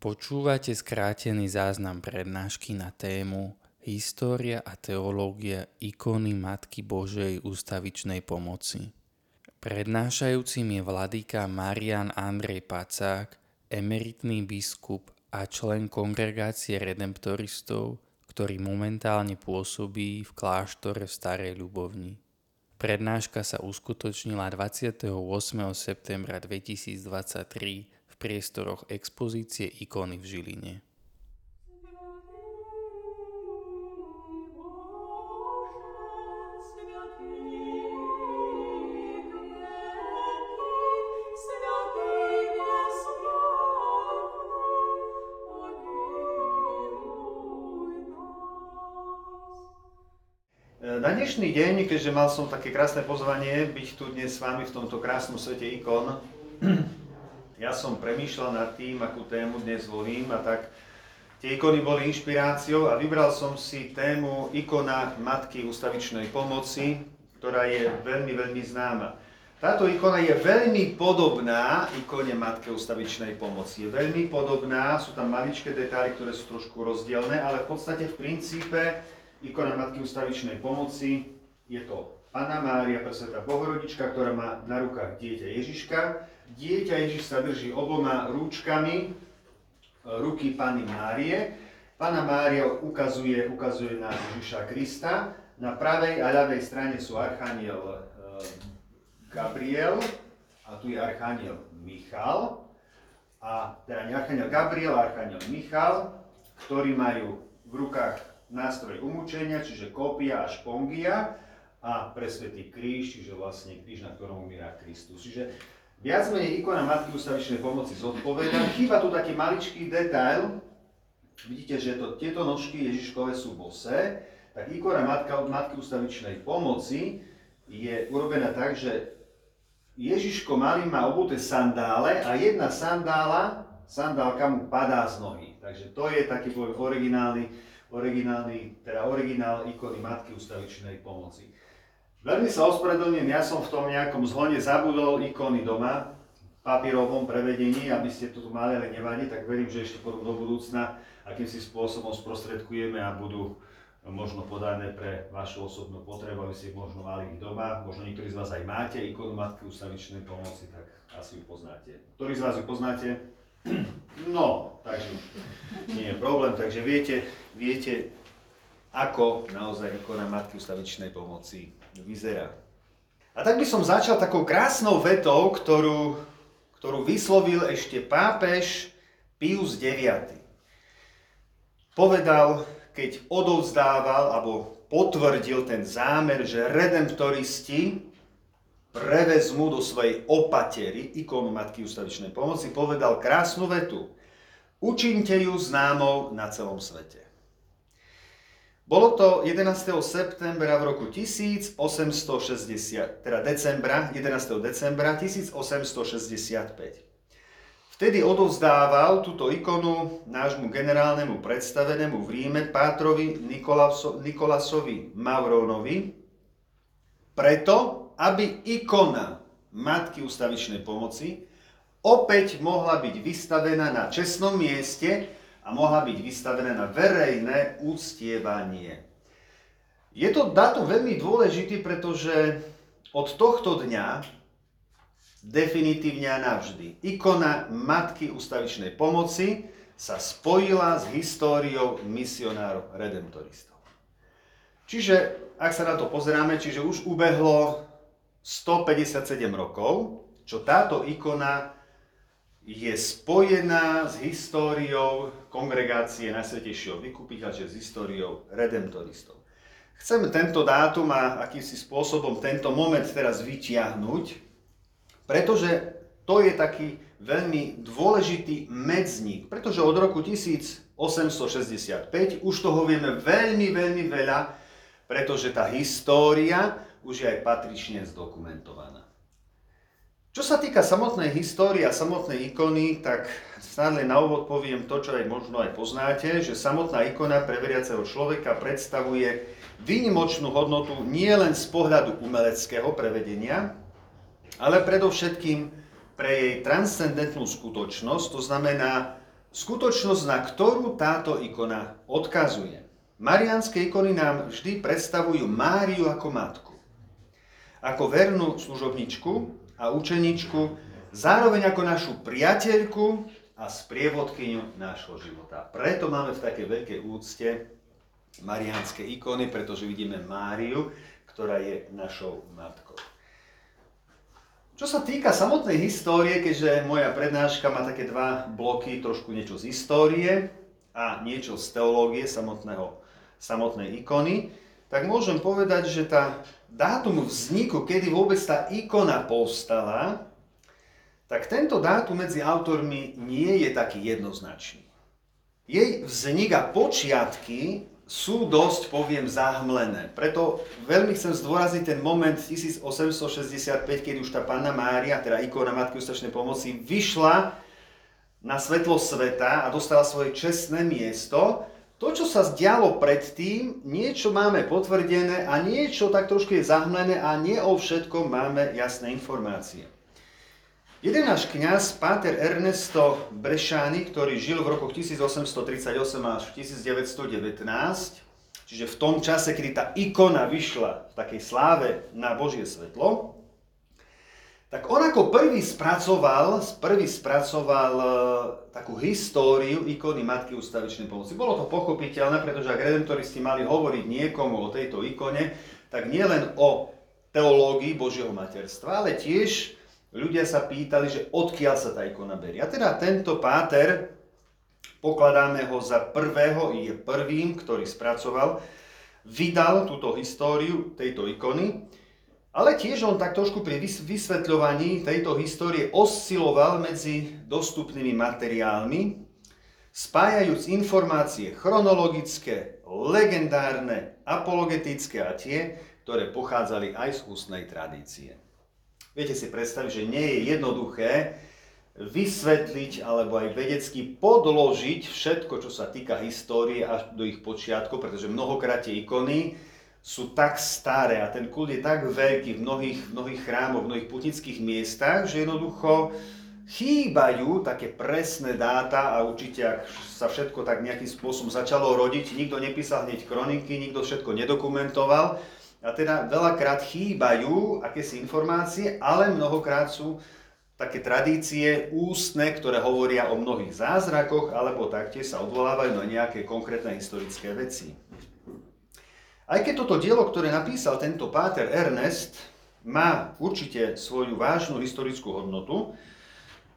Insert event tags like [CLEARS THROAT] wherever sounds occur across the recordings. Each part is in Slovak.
Počúvate skrátený záznam prednášky na tému História a teológia ikony Matky Božej ústavičnej pomoci. Prednášajúcim je vladyka Marian Andrej Pacák, emeritný biskup a člen kongregácie redemptoristov, ktorý momentálne pôsobí v kláštore v Starej Ľubovni. Prednáška sa uskutočnila 28. septembra 2023 priestoroch expozície ikony v Žiline. Na dnešný deň, keďže mal som také krásne pozvanie byť tu dnes s vami v tomto krásnom svete ikon, ja som premýšľal nad tým, akú tému dnes volím a tak tie ikony boli inšpiráciou a vybral som si tému ikona Matky ústavičnej pomoci, ktorá je veľmi, veľmi známa. Táto ikona je veľmi podobná ikone Matke ústavičnej pomoci. Je veľmi podobná, sú tam maličké detaily, ktoré sú trošku rozdielne, ale v podstate v princípe ikona Matky ústavičnej pomoci je to Pana Mária, presvetá Bohorodička, ktorá má na rukách dieťa Ježiška. Dieťa Ježiš sa drží oboma rúčkami e, ruky Pany Márie. Pana Mária ukazuje, ukazuje na Ježiša Krista. Na pravej a ľavej strane sú archaniel e, Gabriel a tu je archaniel Michal. A teda nie archaniel Gabriel, archaniel Michal, ktorí majú v rukách nástroj umúčenia, čiže kópia a špongia a presvetý kríž, čiže vlastne kríž, na ktorom umiera Kristus. Čiže viac menej ikona Matky ústavičnej pomoci zodpoveda. Chýba tu taký maličký detail. Vidíte, že to, tieto nožky Ježiškové sú bose, tak ikona Matka, Matky ústavičnej pomoci je urobená tak, že Ježiško malý má obuté sandále a jedna sandála, sandálka mu padá z nohy. Takže to je taký poviem originálny, originálny, teda originál ikony Matky ústavičnej pomoci. Veľmi sa ospravedlňujem, ja som v tom nejakom zhone zabudol ikony doma, v papírovom prevedení, aby ste to tu mali, ale nevadí, tak verím, že ešte do budúcna akýmsi spôsobom sprostredkujeme a budú možno podané pre vašu osobnú potrebu, aby ste ich možno mali ich doma. Možno niektorí z vás aj máte ikonu Matky ústavičnej pomoci, tak asi ju poznáte. Ktorí z vás ju poznáte? No, takže nie je problém, takže viete, viete ako naozaj ikona Matky ústavičnej pomoci vyzerá. A tak by som začal takou krásnou vetou, ktorú, ktorú vyslovil ešte pápež Pius IX. Povedal, keď odovzdával alebo potvrdil ten zámer, že redemptoristi prevezmú do svojej opatery ikonu Matky ústavičnej pomoci, povedal krásnu vetu. Učinte ju známou na celom svete. Bolo to 11. septembra v roku 1860, teda decembra, 11. decembra 1865. Vtedy odovzdával túto ikonu nášmu generálnemu predstavenému v Ríme Pátrovi Nikolasovi Mauronovi, preto, aby ikona Matky ústavičnej pomoci opäť mohla byť vystavená na čestnom mieste, mohla byť vystavená na verejné úctievanie. Je to dátum veľmi dôležitý, pretože od tohto dňa definitívne a navždy ikona Matky ústavičnej pomoci sa spojila s históriou misionárov redemptoristov. Čiže, ak sa na to pozeráme, čiže už ubehlo 157 rokov, čo táto ikona je spojená s históriou kongregácie Najsvetejšieho vykupiteľa, čiže s históriou redemptoristov. Chceme tento dátum a akýmsi spôsobom tento moment teraz vytiahnuť, pretože to je taký veľmi dôležitý medzník, pretože od roku 1865 už toho vieme veľmi, veľmi veľa, pretože tá história už je aj patrične zdokumentovaná. Čo sa týka samotnej histórie a samotnej ikony, tak snad len na úvod poviem to, čo aj možno aj poznáte, že samotná ikona pre veriaceho človeka predstavuje výnimočnú hodnotu nie len z pohľadu umeleckého prevedenia, ale predovšetkým pre jej transcendentnú skutočnosť, to znamená skutočnosť, na ktorú táto ikona odkazuje. Mariánske ikony nám vždy predstavujú Máriu ako matku. Ako vernú služobničku a učeničku, zároveň ako našu priateľku a sprievodkyňu nášho života. Preto máme v takej veľkej úcte mariánske ikony, pretože vidíme Máriu, ktorá je našou matkou. Čo sa týka samotnej histórie, keďže moja prednáška má také dva bloky, trošku niečo z histórie a niečo z teológie samotného, samotnej ikony, tak môžem povedať, že tá dátum vzniku, kedy vôbec tá ikona povstala, tak tento dátum medzi autormi nie je taký jednoznačný. Jej vznik a počiatky sú dosť, poviem, zahmlené. Preto veľmi chcem zdôrazniť ten moment 1865, keď už tá Panna Mária, teda ikona Matky ústačnej pomoci, vyšla na svetlo sveta a dostala svoje čestné miesto. To, čo sa zdialo predtým, niečo máme potvrdené a niečo tak trošku je zahmlené a nie o všetkom máme jasné informácie. Jeden náš kňaz, páter Ernesto Brešány, ktorý žil v rokoch 1838 až 1919, čiže v tom čase, kedy tá ikona vyšla v takej sláve na Božie svetlo, tak on ako prvý spracoval, prvý spracoval e, takú históriu ikony Matky ústavičnej pomoci. Bolo to pochopiteľné, pretože ak redemptoristi mali hovoriť niekomu o tejto ikone, tak nielen o teológii Božieho materstva, ale tiež ľudia sa pýtali, že odkiaľ sa tá ikona berie. A teda tento páter, pokladáme ho za prvého, je prvým, ktorý spracoval, vydal túto históriu tejto ikony, ale tiež on tak trošku pri vysvetľovaní tejto histórie osciloval medzi dostupnými materiálmi, spájajúc informácie chronologické, legendárne, apologetické a tie, ktoré pochádzali aj z ústnej tradície. Viete si predstaviť, že nie je jednoduché vysvetliť alebo aj vedecky podložiť všetko, čo sa týka histórie až do ich počiatku, pretože mnohokrát tie ikony sú tak staré a ten kult je tak veľký v mnohých, mnohých chrámoch, v mnohých putnických miestach, že jednoducho chýbajú také presné dáta a určite, ak sa všetko tak nejakým spôsobom začalo rodiť, nikto nepísal hneď kroniky, nikto všetko nedokumentoval, a teda veľakrát chýbajú akési informácie, ale mnohokrát sú také tradície ústne, ktoré hovoria o mnohých zázrakoch, alebo taktiež sa odvolávajú na nejaké konkrétne historické veci. Aj keď toto dielo, ktoré napísal tento páter Ernest, má určite svoju vážnu historickú hodnotu,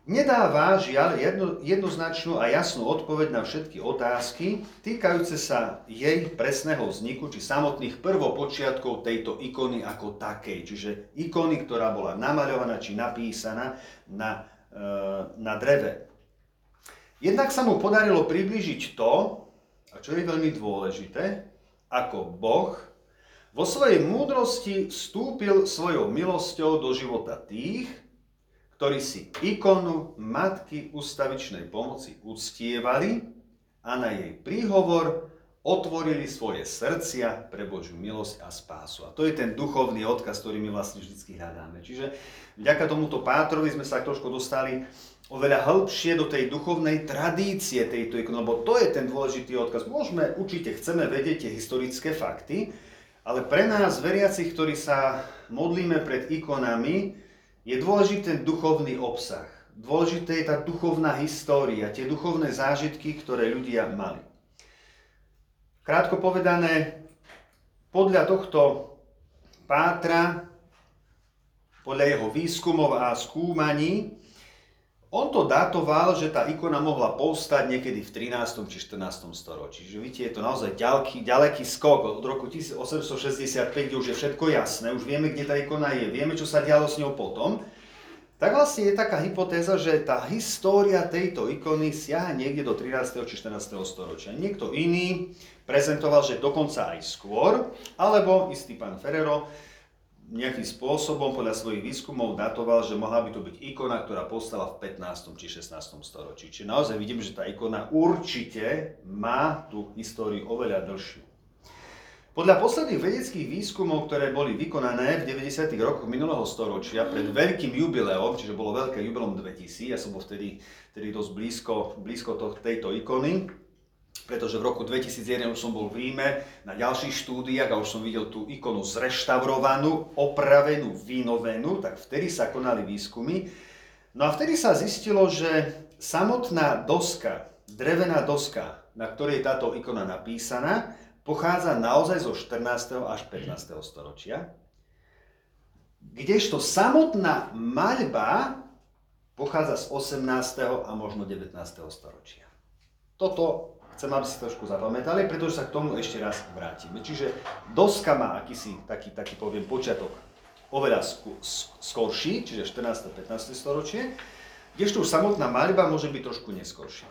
nedáva žiaľ jedno, jednoznačnú a jasnú odpoveď na všetky otázky týkajúce sa jej presného vzniku či samotných prvopočiatkov tejto ikony ako takej, čiže ikony, ktorá bola namaľovaná či napísaná na, e, na dreve. Jednak sa mu podarilo priblížiť to, a čo je veľmi dôležité, ako Boh vo svojej múdrosti vstúpil svojou milosťou do života tých, ktorí si ikonu Matky ustavičnej pomoci uctievali a na jej príhovor otvorili svoje srdcia pre Božiu milosť a spásu. A to je ten duchovný odkaz, ktorý my vlastne vždy hľadáme. Čiže vďaka tomuto Pátrovi sme sa trošku dostali oveľa hĺbšie do tej duchovnej tradície tejto ikony, lebo to je ten dôležitý odkaz. Môžeme, určite chceme vedieť tie historické fakty, ale pre nás, veriacich, ktorí sa modlíme pred ikonami, je dôležitý ten duchovný obsah. Dôležité je tá duchovná história, tie duchovné zážitky, ktoré ľudia mali. Krátko povedané, podľa tohto Pátra, podľa jeho výskumov a skúmaní, on to datoval, že tá ikona mohla povstať niekedy v 13. či 14. storočí. Čiže vidíte, je to naozaj ďalký, ďaleký skok od roku 1865, kde už je všetko jasné, už vieme, kde tá ikona je, vieme, čo sa dialo s ňou potom. Tak vlastne je taká hypotéza, že tá história tejto ikony siaha niekde do 13. či 14. storočia. Niekto iný prezentoval, že dokonca aj skôr, alebo istý pán Ferrero nejakým spôsobom podľa svojich výskumov datoval, že mohla by to byť ikona, ktorá postala v 15. či 16. storočí. Čiže naozaj vidím, že tá ikona určite má tú históriu oveľa dlhšiu. Podľa posledných vedeckých výskumov, ktoré boli vykonané v 90. rokoch minulého storočia pred veľkým jubileom, čiže bolo veľké jubileum 2000, ja som bol vtedy, vtedy dosť blízko, blízko to, tejto ikony, pretože v roku 2001 už som bol v Ríme na ďalších štúdiách a už som videl tú ikonu zreštaurovanú, opravenú, vynovenú, tak vtedy sa konali výskumy. No a vtedy sa zistilo, že samotná doska, drevená doska, na ktorej je táto ikona napísaná, pochádza naozaj zo 14. až 15. storočia, kdežto samotná maľba pochádza z 18. a možno 19. storočia. Toto chcem, aby si trošku zapamätali, pretože sa k tomu ešte raz vrátime. Čiže doska má akýsi taký, taký poviem, počiatok oveľa skorší, čiže 14. a 15. storočie, kdežto už samotná maľba môže byť trošku neskoršia.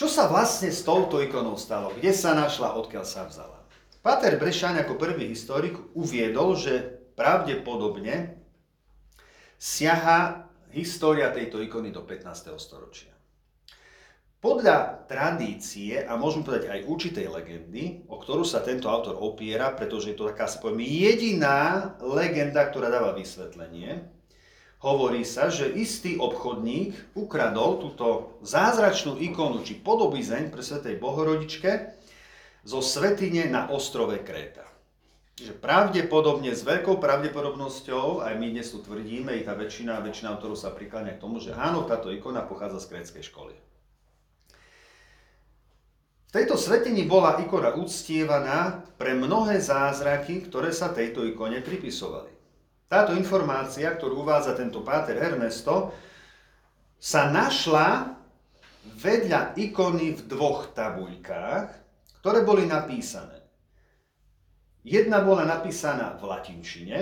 Čo sa vlastne s touto ikonou stalo? Kde sa našla, odkiaľ sa vzala? Pater Brešáň ako prvý historik uviedol, že pravdepodobne siaha história tejto ikony do 15. storočia. Podľa tradície, a môžeme povedať aj určitej legendy, o ktorú sa tento autor opiera, pretože je to taká, poviem, jediná legenda, ktorá dáva vysvetlenie, Hovorí sa, že istý obchodník ukradol túto zázračnú ikonu či podobizeň pre Svetej Bohorodičke zo svetine na ostrove Kréta. Čiže pravdepodobne, s veľkou pravdepodobnosťou, aj my dnes tu tvrdíme, i tá väčšina, väčšina autorov sa prikláňa k tomu, že áno, táto ikona pochádza z krétskej školy. V tejto svetini bola ikona uctievaná pre mnohé zázraky, ktoré sa tejto ikone pripisovali. Táto informácia, ktorú uvádza tento páter Ernesto, sa našla vedľa ikony v dvoch tabuľkách, ktoré boli napísané. Jedna bola napísaná v latinčine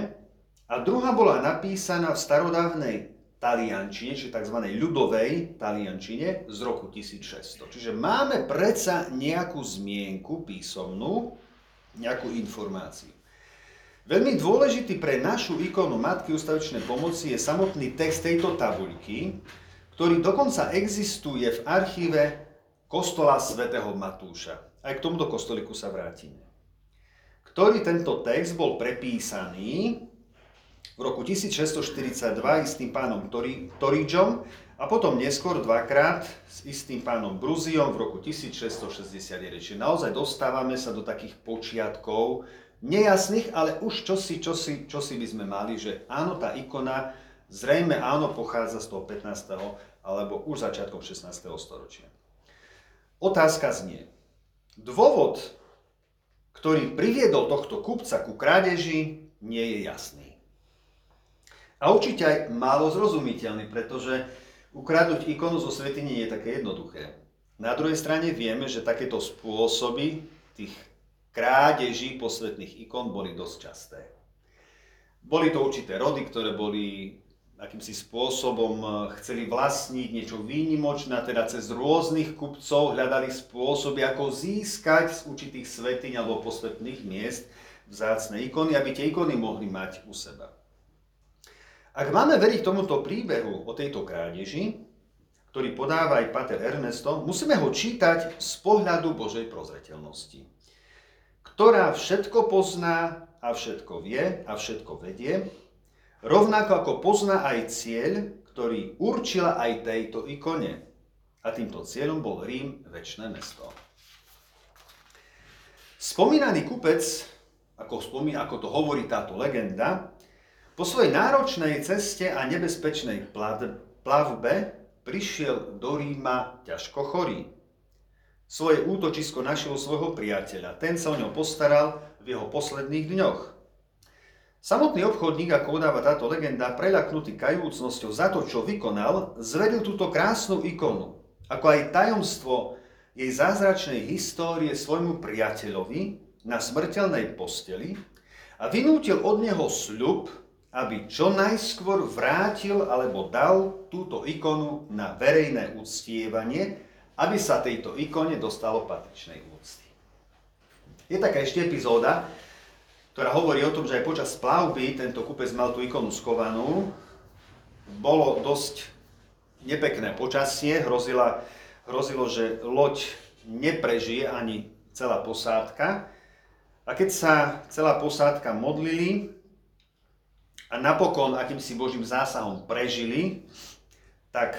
a druhá bola napísaná v starodávnej taliančine, či tzv. ľudovej taliančine z roku 1600. Čiže máme predsa nejakú zmienku písomnú, nejakú informáciu. Veľmi dôležitý pre našu ikonu Matky ustavičnej pomoci je samotný text tejto tabuľky, ktorý dokonca existuje v archíve kostola svätého Matúša. Aj k tomuto kostoliku sa vrátime. Ktorý tento text bol prepísaný v roku 1642 istým pánom Toríčom a potom neskôr dvakrát s istým pánom Bruziom v roku 1661. Čiže naozaj dostávame sa do takých počiatkov nejasných, ale už čosi, čosi, čosi by sme mali, že áno, tá ikona zrejme áno pochádza z toho 15. alebo už začiatkom 16. storočia. Otázka znie. Dôvod, ktorý priviedol tohto kupca ku krádeži, nie je jasný. A určite aj málo zrozumiteľný, pretože ukradnúť ikonu zo svetiny nie je také jednoduché. Na druhej strane vieme, že takéto spôsoby tých krádeží posvetných ikon boli dosť časté. Boli to určité rody, ktoré boli akýmsi spôsobom eh, chceli vlastniť niečo výnimočné, teda cez rôznych kupcov hľadali spôsoby, ako získať z určitých svetiň alebo posvetných miest vzácne ikony, aby tie ikony mohli mať u seba. Ak máme veriť tomuto príbehu o tejto krádeži, ktorý podáva aj Pater Ernesto, musíme ho čítať z pohľadu Božej prozreteľnosti ktorá všetko pozná a všetko vie a všetko vedie, rovnako ako pozná aj cieľ, ktorý určila aj tejto ikone. A týmto cieľom bol Rím, väčšné mesto. Spomínaný kupec, ako, spomína, ako to hovorí táto legenda, po svojej náročnej ceste a nebezpečnej plavbe prišiel do Ríma ťažko chorý svoje útočisko našiel svojho priateľa. Ten sa o ňo postaral v jeho posledných dňoch. Samotný obchodník, ako udáva táto legenda, preľaknutý kajúcnosťou za to, čo vykonal, zvedil túto krásnu ikonu, ako aj tajomstvo jej zázračnej histórie svojmu priateľovi na smrteľnej posteli a vynútil od neho sľub, aby čo najskôr vrátil alebo dal túto ikonu na verejné uctievanie, aby sa tejto ikone dostalo patričnej úcty. Je taká ešte epizóda, ktorá hovorí o tom, že aj počas plavby tento kupec mal tú ikonu skovanú. Bolo dosť nepekné počasie, hrozila, hrozilo, že loď neprežije ani celá posádka. A keď sa celá posádka modlili a napokon akýmsi Božím zásahom prežili, tak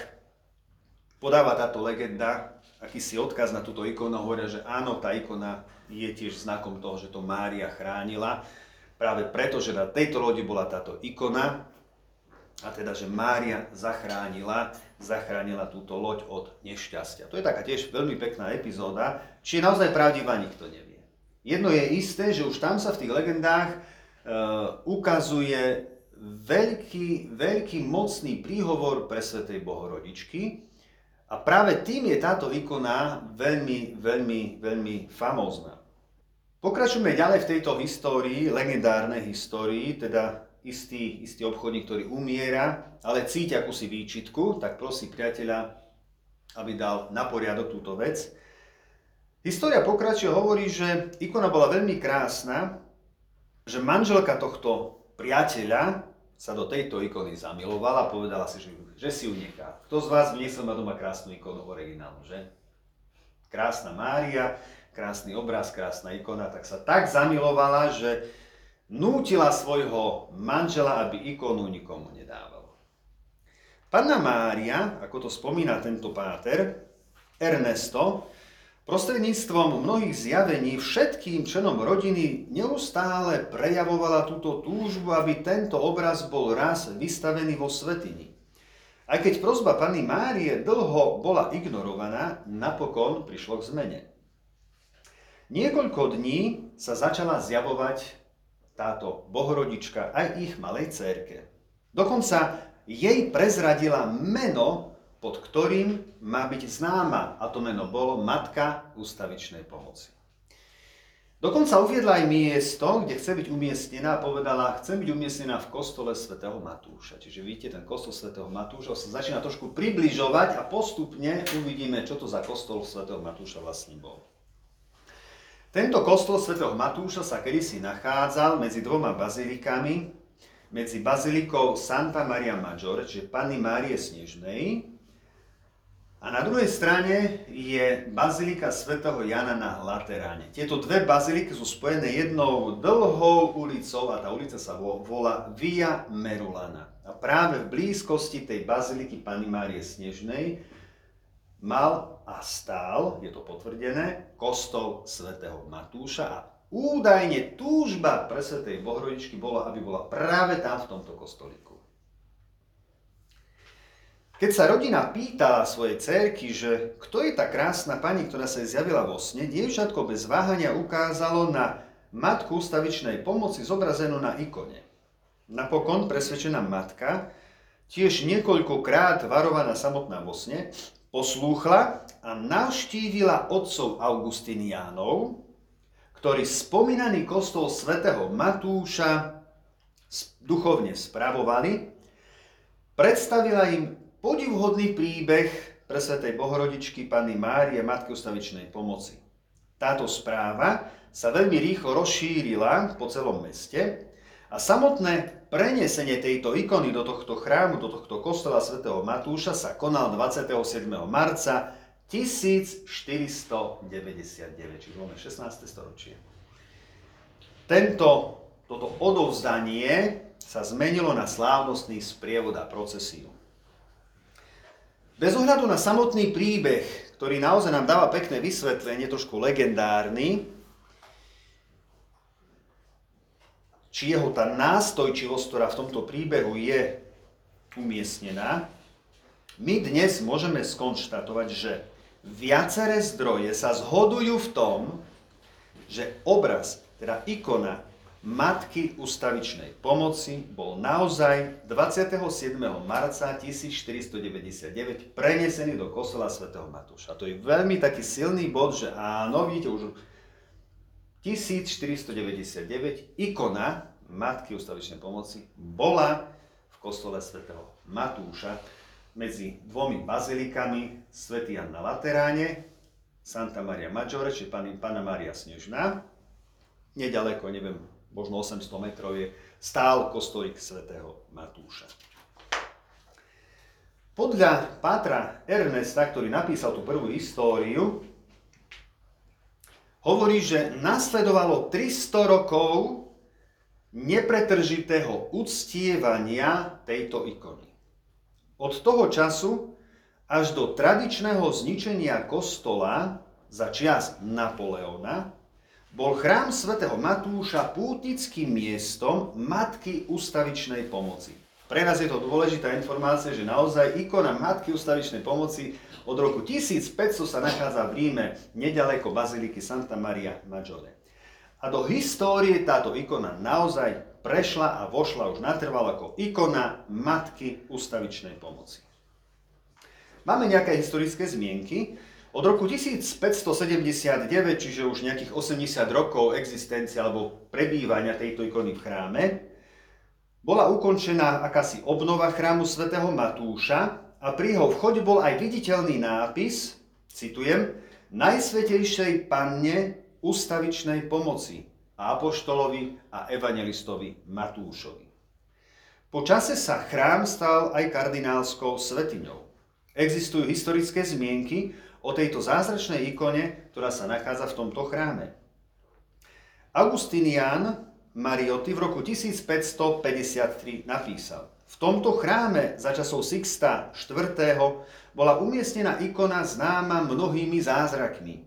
podáva táto legenda akýsi odkaz na túto ikonu, hovoria, že áno, tá ikona je tiež znakom toho, že to Mária chránila, práve preto, že na tejto lodi bola táto ikona, a teda, že Mária zachránila, zachránila túto loď od nešťastia. To je taká tiež veľmi pekná epizóda, či je naozaj pravdivá, nikto nevie. Jedno je isté, že už tam sa v tých legendách e, ukazuje veľký, veľký mocný príhovor pre Svetej Bohorodičky a práve tým je táto ikona veľmi, veľmi, veľmi famózna. Pokračujeme ďalej v tejto histórii, legendárnej histórii, teda istý, istý obchodník, ktorý umiera, ale cíti akúsi výčitku, tak prosí priateľa, aby dal na poriadok túto vec. História pokračuje, hovorí, že ikona bola veľmi krásna, že manželka tohto priateľa sa do tejto ikony zamilovala a povedala si, že, že si ju nechá. Kto z vás vniesol ma doma krásnu ikonu originálnu, že? Krásna Mária, krásny obraz, krásna ikona, tak sa tak zamilovala, že nútila svojho manžela, aby ikonu nikomu nedával. Panna Mária, ako to spomína tento páter, Ernesto, prostredníctvom mnohých zjavení všetkým členom rodiny neustále prejavovala túto túžbu, aby tento obraz bol raz vystavený vo svetini. Aj keď prozba Panny Márie dlho bola ignorovaná, napokon prišlo k zmene. Niekoľko dní sa začala zjavovať táto bohorodička aj ich malej cerke. Dokonca jej prezradila meno, pod ktorým má byť známa, a to meno bolo Matka ústavičnej pomoci. Dokonca uviedla aj miesto, kde chce byť umiestnená a povedala, chcem byť umiestnená v kostole svätého Matúša. Čiže vidíte, ten kostol svätého Matúša sa začína trošku približovať a postupne uvidíme, čo to za kostol svätého Matúša vlastne bol. Tento kostol svätého Matúša sa kedysi nachádzal medzi dvoma bazilikami, medzi bazilikou Santa Maria Maggiore, čiže Panny Márie Snežnej, a na druhej strane je bazilika svätého Jana na Lateráne. Tieto dve baziliky sú spojené jednou dlhou ulicou a tá ulica sa volá Via Merulana. A práve v blízkosti tej baziliky Panny Márie Snežnej mal a stál, je to potvrdené, kostol svätého Matúša a údajne túžba pre svätej Bohrodičky bola, aby bola práve tam v tomto kostolíku. Keď sa rodina pýtala svojej cerky, že kto je tá krásna pani, ktorá sa jej zjavila vo sne, dievčatko bez váhania ukázalo na matku stavičnej pomoci zobrazenú na ikone. Napokon presvedčená matka, tiež niekoľkokrát varovaná samotná vo sne, poslúchla a navštívila otcov Augustiniánov, ktorí spomínaný kostol svätého Matúša duchovne spravovali, predstavila im podivhodný príbeh pre svätej Bohorodičky Panny Márie, Matky ustavičnej pomoci. Táto správa sa veľmi rýchlo rozšírila po celom meste a samotné prenesenie tejto ikony do tohto chrámu, do tohto kostola svätého Matúša sa konal 27. marca 1499, čiže máme 16. storočie. Tento, toto odovzdanie sa zmenilo na slávnostný sprievod a procesiu. Bez ohľadu na samotný príbeh, ktorý naozaj nám dáva pekné vysvetlenie, trošku legendárny, či jeho tá nástojčivosť, ktorá v tomto príbehu je umiestnená, my dnes môžeme skonštatovať, že viaceré zdroje sa zhodujú v tom, že obraz, teda ikona Matky ustavičnej pomoci bol naozaj 27. marca 1499 prenesený do kostola svätého Matúša. To je veľmi taký silný bod, že áno, vidíte, už 1499 ikona Matky ustavičnej pomoci bola v kostole svätého Matúša medzi dvomi bazilikami svätý Jan na Lateráne, Santa Maria Maggiore, či Pana Maria Snežná. Nedaleko, neviem, možno 800 metrov je stál kostolík svätého Matúša. Podľa Pátra Ernesta, ktorý napísal tú prvú históriu, hovorí, že nasledovalo 300 rokov nepretržitého uctievania tejto ikony. Od toho času až do tradičného zničenia kostola za čias Napoleona bol chrám svätého Matúša pútickým miestom Matky ustavičnej pomoci. Pre nás je to dôležitá informácia, že naozaj ikona Matky ustavičnej pomoci od roku 1500 sa nachádza v Ríme, nedaleko baziliky Santa Maria Maggiore. A do histórie táto ikona naozaj prešla a vošla už natrvalo ako ikona Matky ustavičnej pomoci. Máme nejaké historické zmienky, od roku 1579, čiže už nejakých 80 rokov existencie alebo prebývania tejto ikony v chráme, bola ukončená akási obnova chrámu svätého Matúša a pri jeho vchode bol aj viditeľný nápis, citujem, Najsvetejšej panne ustavičnej pomoci a apoštolovi a evangelistovi Matúšovi. Po čase sa chrám stal aj kardinálskou svetiňou. Existujú historické zmienky o tejto zázračnej ikone, ktorá sa nachádza v tomto chráme. Augustinian Mariotti v roku 1553 napísal, v tomto chráme za časov Sixta IV. bola umiestnená ikona známa mnohými zázrakmi.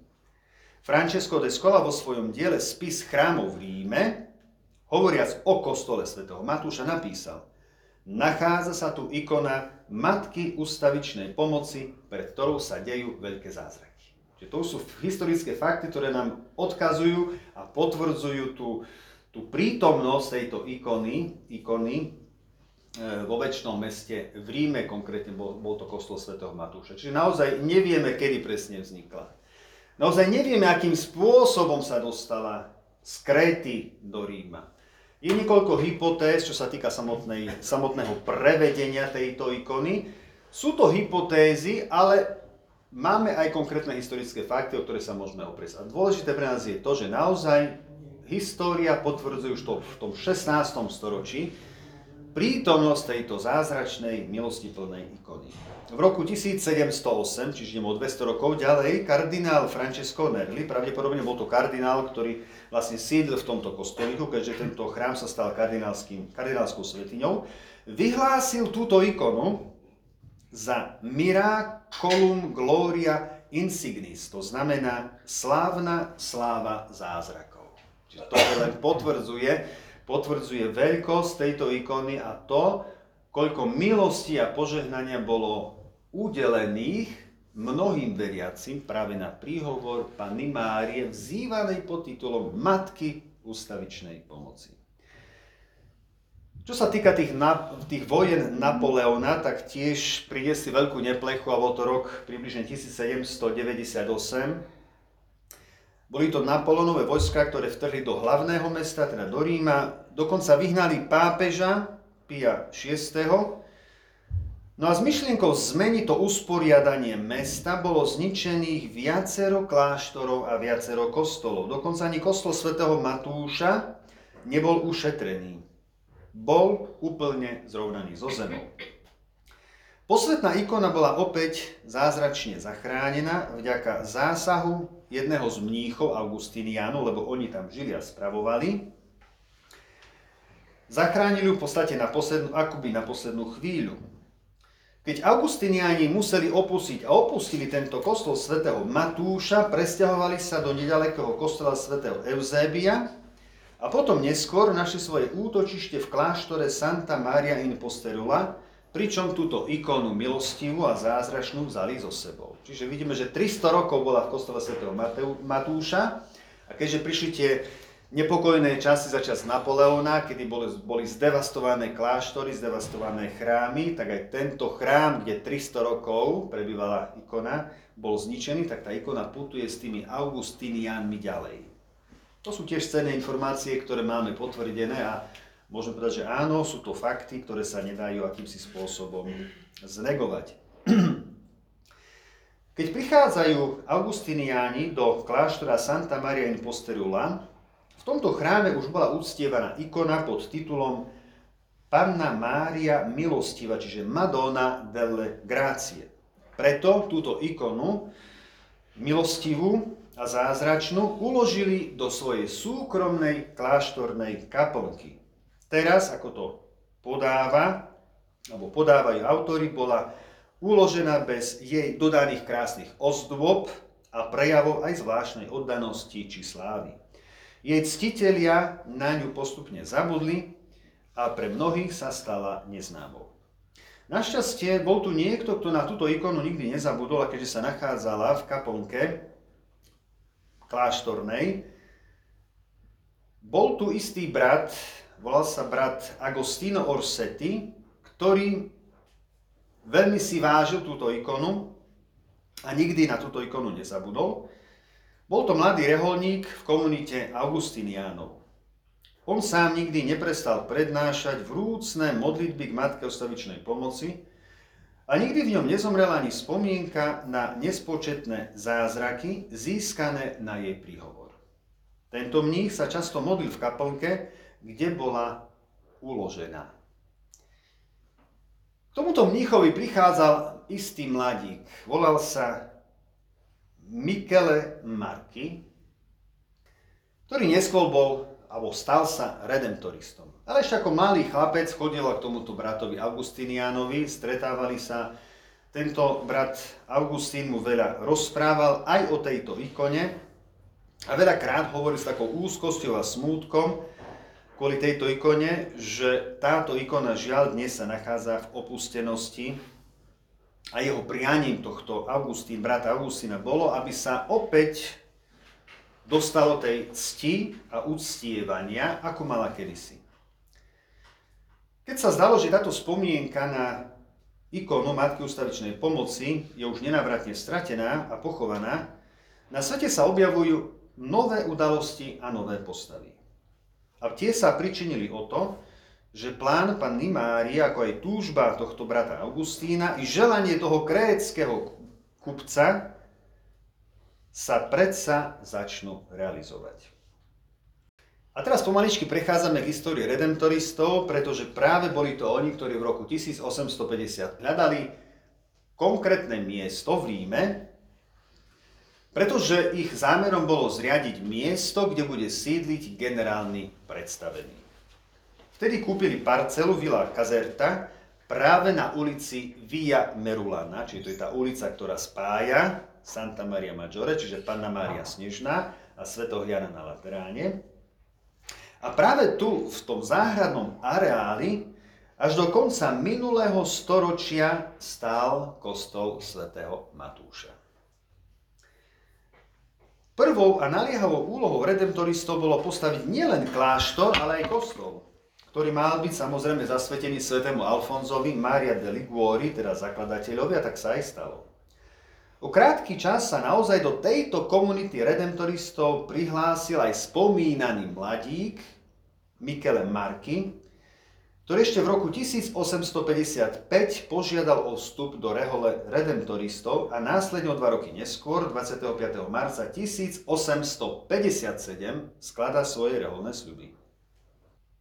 Francesco de Scola vo svojom diele Spis chrámov v Ríme, hovoriac o kostole svätého Matúša, napísal Nachádza sa tu ikona Matky ustavičnej pomoci, pred ktorou sa dejú veľké zázraky. Čiže to sú historické fakty, ktoré nám odkazujú a potvrdzujú tú, tú prítomnosť tejto ikony, ikony e, vo väčšnom meste v Ríme, konkrétne bol, bol to kostol svätého Matúša. Čiže naozaj nevieme, kedy presne vznikla. Naozaj nevieme, akým spôsobom sa dostala z Kréty do Ríma. Je niekoľko hypotéz, čo sa týka samotnej, samotného prevedenia tejto ikony. Sú to hypotézy, ale máme aj konkrétne historické fakty, o ktoré sa môžeme oprieť. A dôležité pre nás je to, že naozaj história potvrdzuje už to v tom 16. storočí prítomnosť tejto zázračnej milostiplnej ikony. V roku 1708, čiže o 200 rokov ďalej, kardinál Francesco Nerli, pravdepodobne bol to kardinál, ktorý vlastne sídl v tomto kostolíku, keďže tento chrám sa stal kardinálskou svetiňou, vyhlásil túto ikonu za Miraculum Gloria Insignis, to znamená slávna sláva zázrakov. Čiže to len potvrdzuje, potvrdzuje veľkosť tejto ikony a to, koľko milosti a požehnania bolo udelených mnohým veriacim práve na príhovor Panny Márie vzývanej pod titulom Matky ustavičnej pomoci. Čo sa týka tých, na, tých vojen Napoleona, tak tiež priniesli veľkú neplechu a bol to rok približne 1798. Boli to Napoleonové vojska, ktoré vtrhli do hlavného mesta, teda do Ríma. Dokonca vyhnali pápeža Pia VI No a s myšlienkou zmeniť to usporiadanie mesta bolo zničených viacero kláštorov a viacero kostolov. Dokonca ani kostol svätého Matúša nebol ušetrený. Bol úplne zrovnaný so zemou. Posvetná ikona bola opäť zázračne zachránená vďaka zásahu jedného z mníchov Augustinianu, lebo oni tam žili a spravovali. Zachránili ju v podstate na poslednú, akoby na poslednú chvíľu. Keď Augustiniani museli opustiť a opustili tento kostol svätého Matúša, presťahovali sa do nedalekého kostola svätého Eusébia a potom neskôr našli svoje útočište v kláštore Santa Maria in Posterula, pričom túto ikonu milostivú a zázračnú vzali so sebou. Čiže vidíme, že 300 rokov bola v kostole svätého Matúša a keďže prišli tie nepokojné časy za čas Napoleona, kedy boli, boli zdevastované kláštory, zdevastované chrámy, tak aj tento chrám, kde 300 rokov prebývala ikona, bol zničený, tak tá ikona putuje s tými Augustinianmi ďalej. To sú tiež cenné informácie, ktoré máme potvrdené a môžeme povedať, že áno, sú to fakty, ktoré sa nedajú akýmsi spôsobom znegovať. [CLEARS THROAT] Keď prichádzajú Augustiniani do kláštora Santa Maria in Posterula, v tomto chráme už bola uctievaná ikona pod titulom Panna Mária milostiva, čiže Madonna delle Grazie. Preto túto ikonu milostivú a zázračnú uložili do svojej súkromnej kláštornej kaplnky. Teraz, ako to podáva, alebo podávajú autory, bola uložená bez jej dodaných krásnych ozdôb a prejavov aj zvláštnej oddanosti či slávy. Jej ctitelia na ňu postupne zabudli a pre mnohých sa stala neznámou. Našťastie bol tu niekto, kto na túto ikonu nikdy nezabudol a keďže sa nachádzala v kaplnke kláštornej, bol tu istý brat, volal sa brat Agostino Orsetti, ktorý veľmi si vážil túto ikonu a nikdy na túto ikonu nezabudol. Bol to mladý reholník v komunite Augustiniánov. On sám nikdy neprestal prednášať vrúcne modlitby k Matke ostavičnej pomoci a nikdy v ňom nezomrela ani spomienka na nespočetné zázraky získané na jej príhovor. Tento mních sa často modlil v kaplnke, kde bola uložená. K tomuto mníchovi prichádzal istý mladík. Volal sa Michele Marky, ktorý neskôr bol, alebo stal sa redemptoristom. Ale ešte ako malý chlapec chodil k tomuto bratovi Augustinianovi, stretávali sa. Tento brat Augustín mu veľa rozprával aj o tejto ikone a veľakrát hovoril s takou úzkosťou a smútkom, kvôli tejto ikone, že táto ikona žiaľ dnes sa nachádza v opustenosti a jeho prianím tohto Augustín, brata Augustína bolo, aby sa opäť dostalo tej cti a uctievania, ako mala kedysi. Keď sa zdalo, že táto spomienka na ikonu Matky ustavičnej pomoci je už nenávratne stratená a pochovaná, na svete sa objavujú nové udalosti a nové postavy. A tie sa pričinili o to, že plán panny Márie, ako aj túžba tohto brata Augustína i želanie toho kréckého kupca sa predsa začnú realizovať. A teraz pomaličky prechádzame k histórii redemptoristov, pretože práve boli to oni, ktorí v roku 1850 hľadali konkrétne miesto v Ríme, pretože ich zámerom bolo zriadiť miesto, kde bude sídliť generálny predstavený. Vtedy kúpili parcelu Villa Caserta práve na ulici Via Merulana, čiže to je tá ulica, ktorá spája Santa Maria Maggiore, čiže Panna Maria Snežná a Svetohliana na Lateráne. A práve tu, v tom záhradnom areáli, až do konca minulého storočia stál kostol svätého Matúša. Prvou a naliehavou úlohou redemptoristov bolo postaviť nielen kláštor, ale aj kostol, ktorý mal byť samozrejme zasvetený svetému Alfonzovi Maria de Liguori, teda zakladateľovi, a tak sa aj stalo. O krátky čas sa naozaj do tejto komunity redemptoristov prihlásil aj spomínaný mladík Michele Marky, ktorý ešte v roku 1855 požiadal o vstup do rehole redemptoristov a následne o dva roky neskôr, 25. marca 1857, skladá svoje reholné sľuby.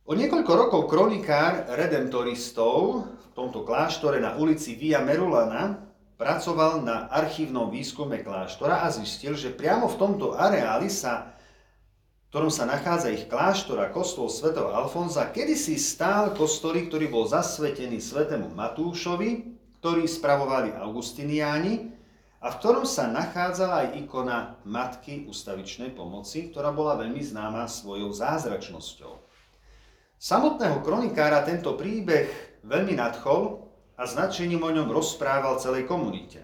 O niekoľko rokov kronikár redemptoristov v tomto kláštore na ulici Via Merulana pracoval na archívnom výskume kláštora a zistil, že priamo v tomto areáli sa ktorom sa nachádza ich kláštor a kostol svätého Alfonza, kedysi stál kostolík, ktorý bol zasvetený svätému Matúšovi, ktorý spravovali Augustiniáni a v ktorom sa nachádzala aj ikona Matky ustavičnej pomoci, ktorá bola veľmi známa svojou zázračnosťou. Samotného kronikára tento príbeh veľmi nadchol a značením o ňom rozprával celej komunite.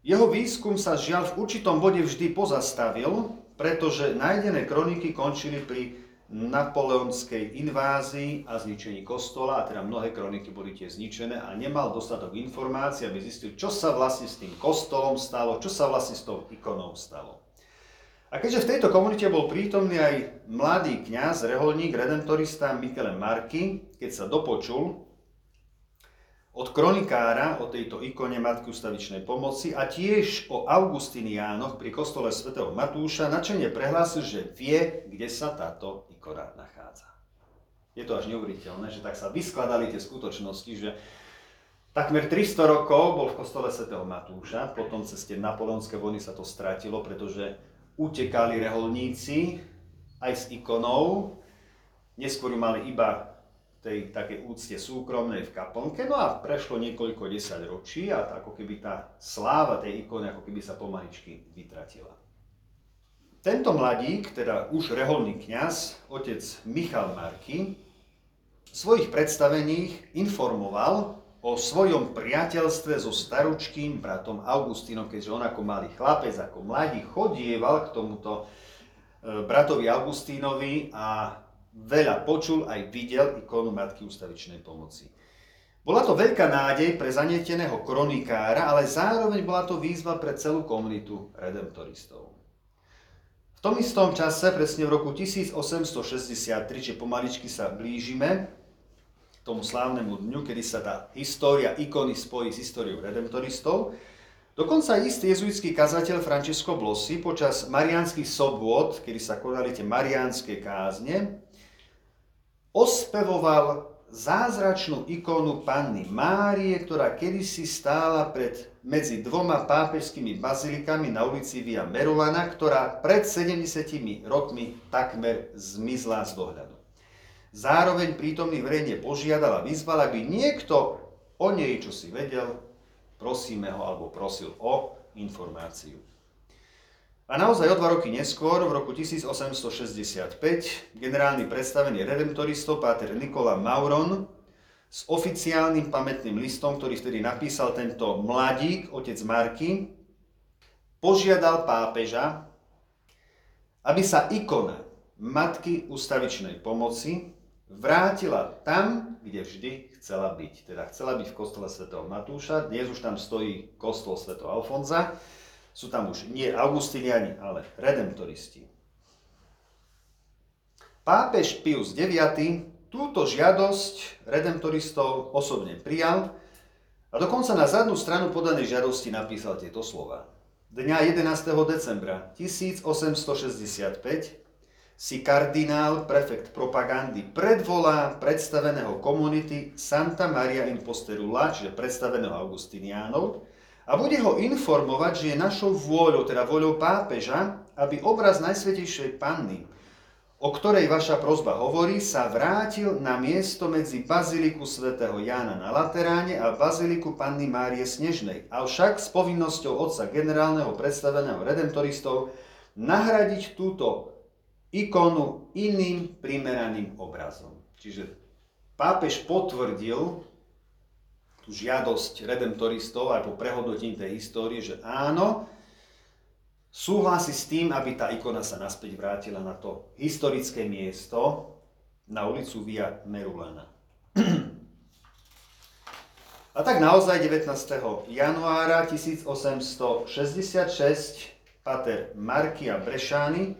Jeho výskum sa žiaľ v určitom bode vždy pozastavil, pretože nájdené kroniky končili pri napoleonskej invázii a zničení kostola, a teda mnohé kroniky boli tie zničené a nemal dostatok informácií, aby zistil, čo sa vlastne s tým kostolom stalo, čo sa vlastne s tou ikonou stalo. A keďže v tejto komunite bol prítomný aj mladý kňaz, reholník, redemptorista Michele Marky, keď sa dopočul, od kronikára o tejto ikone Matky ustavičnej pomoci a tiež o Augustiniánoch pri kostole svätého Matúša načene prehlásil, že vie, kde sa táto ikona nachádza. Je to až neuveriteľné, že tak sa vyskladali tie skutočnosti, že Takmer 300 rokov bol v kostole svätého Matúša, potom cez tie napoleonské vojny sa to stratilo, pretože utekali reholníci aj s ikonou. Neskôr ju mali iba tej takej úcte súkromnej v kaplnke, no a prešlo niekoľko desať ročí a ako keby tá sláva tej ikony ako keby sa pomaličky vytratila. Tento mladík, teda už reholný kňaz, otec Michal Marky, v svojich predstaveních informoval o svojom priateľstve so staručkým bratom Augustínom, keďže on ako malý chlapec, ako mladý chodieval k tomuto e, bratovi Augustínovi a veľa počul aj videl ikonu Matky ústavičnej pomoci. Bola to veľká nádej pre zanieteného kronikára, ale zároveň bola to výzva pre celú komunitu redemptoristov. V tom istom čase, presne v roku 1863, čiže pomaličky sa blížime, tomu slávnemu dňu, kedy sa tá história ikony spojí s históriou redemptoristov. Dokonca istý jezuitský kazateľ Francesco Blossi počas mariánskych sobôd, kedy sa konali tie mariánske kázne, ospevoval zázračnú ikonu Panny Márie, ktorá kedysi stála pred, medzi dvoma pápežskými bazilikami na ulici Via Merulana, ktorá pred 70 rokmi takmer zmizla z dohľadu. Zároveň prítomný verejne požiadal a vyzval, aby niekto o nej, čo si vedel, prosíme ho alebo prosil o informáciu. A naozaj o dva roky neskôr, v roku 1865, generálny predstavený redemptoristov Páter Nikola Mauron s oficiálnym pamätným listom, ktorý vtedy napísal tento mladík, otec Marky, požiadal pápeža, aby sa ikona Matky ustavičnej pomoci vrátila tam, kde vždy chcela byť. Teda chcela byť v kostole svätého Matúša, dnes už tam stojí kostol svätého Alfonza. Sú tam už nie augustiniani, ale redemptoristi. Pápež Pius IX túto žiadosť redemptoristov osobne prijal a dokonca na zadnú stranu podanej žiadosti napísal tieto slova. Dňa 11. decembra 1865 si kardinál, prefekt propagandy, predvolá predstaveného komunity Santa Maria in Posterula, čiže predstaveného Augustiniánov, a bude ho informovať, že je našou vôľou, teda vôľou pápeža, aby obraz Najsvetejšej Panny, o ktorej vaša prozba hovorí, sa vrátil na miesto medzi Baziliku svätého Jána na Lateráne a Baziliku Panny Márie Snežnej, avšak s povinnosťou otca generálneho predstaveného redemptoristov nahradiť túto ikonu iným primeraným obrazom. Čiže pápež potvrdil tú žiadosť redemptoristov aj po prehodnotení tej histórie, že áno, súhlasí s tým, aby tá ikona sa naspäť vrátila na to historické miesto na ulicu Via Merulana. [CLEARS THROAT] A tak naozaj 19. januára 1866 pater Markia Brešány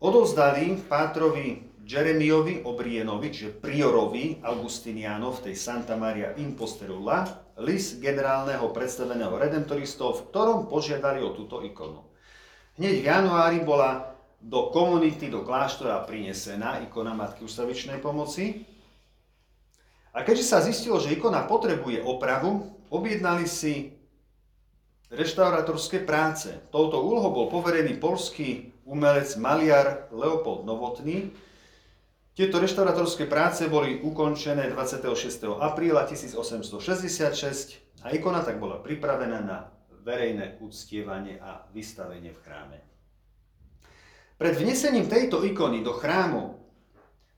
Odovzdali Pátrovi Jeremiovi Obrienovi, čiže priorovi Augustiniano v tej Santa Maria in Posterula, list generálneho predstaveného redemptoristov, v ktorom požiadali o túto ikonu. Hneď v januári bola do komunity, do kláštora prinesená ikona Matky Ustavičnej pomoci. A keďže sa zistilo, že ikona potrebuje opravu, objednali si reštaurátorské práce. Touto úlohou bol poverený polský umelec, maliar Leopold Novotný. Tieto reštaurátorské práce boli ukončené 26. apríla 1866 a ikona tak bola pripravená na verejné uctievanie a vystavenie v chráme. Pred vnesením tejto ikony do chrámu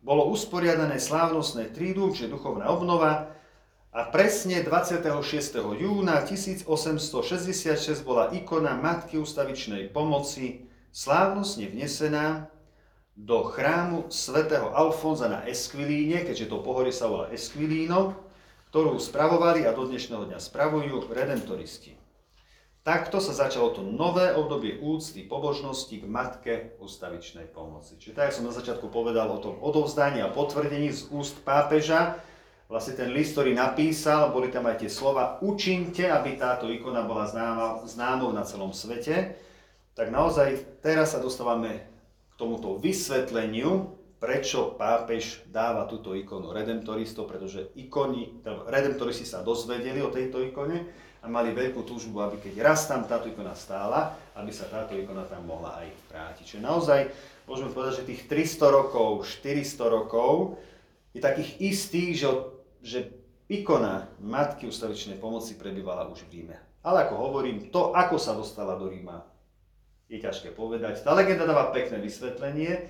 bolo usporiadané slávnostné trídum, čiže duchovná obnova, a presne 26. júna 1866 bola ikona Matky ustavičnej pomoci slávnostne vnesená do chrámu svätého Alfonza na Esquilíne, keďže to pohorie sa volá Esquilíno, ktorú spravovali a do dnešného dňa spravujú redemptoristi. Takto sa začalo to nové obdobie úcty, pobožnosti k Matke ustavičnej pomoci. Čiže tak, som na začiatku povedal o tom odovzdaní a potvrdení z úst pápeža, vlastne ten list, ktorý napísal, boli tam aj tie slova, učinte, aby táto ikona bola známa, známou na celom svete tak naozaj teraz sa dostávame tomuto vysvetleniu prečo pápež dáva túto ikonu redemptoristov, pretože ikony, redemptoristi sa dozvedeli o tejto ikone a mali veľkú túžbu, aby keď raz tam táto ikona stála, aby sa táto ikona tam mohla aj vrátiť. Čiže naozaj môžeme povedať, že tých 300 rokov, 400 rokov je takých istých, že, že ikona Matky ustavičnej pomoci prebývala už v Ríme. Ale ako hovorím, to, ako sa dostala do Ríma, je ťažké povedať. Tá legenda dáva pekné vysvetlenie,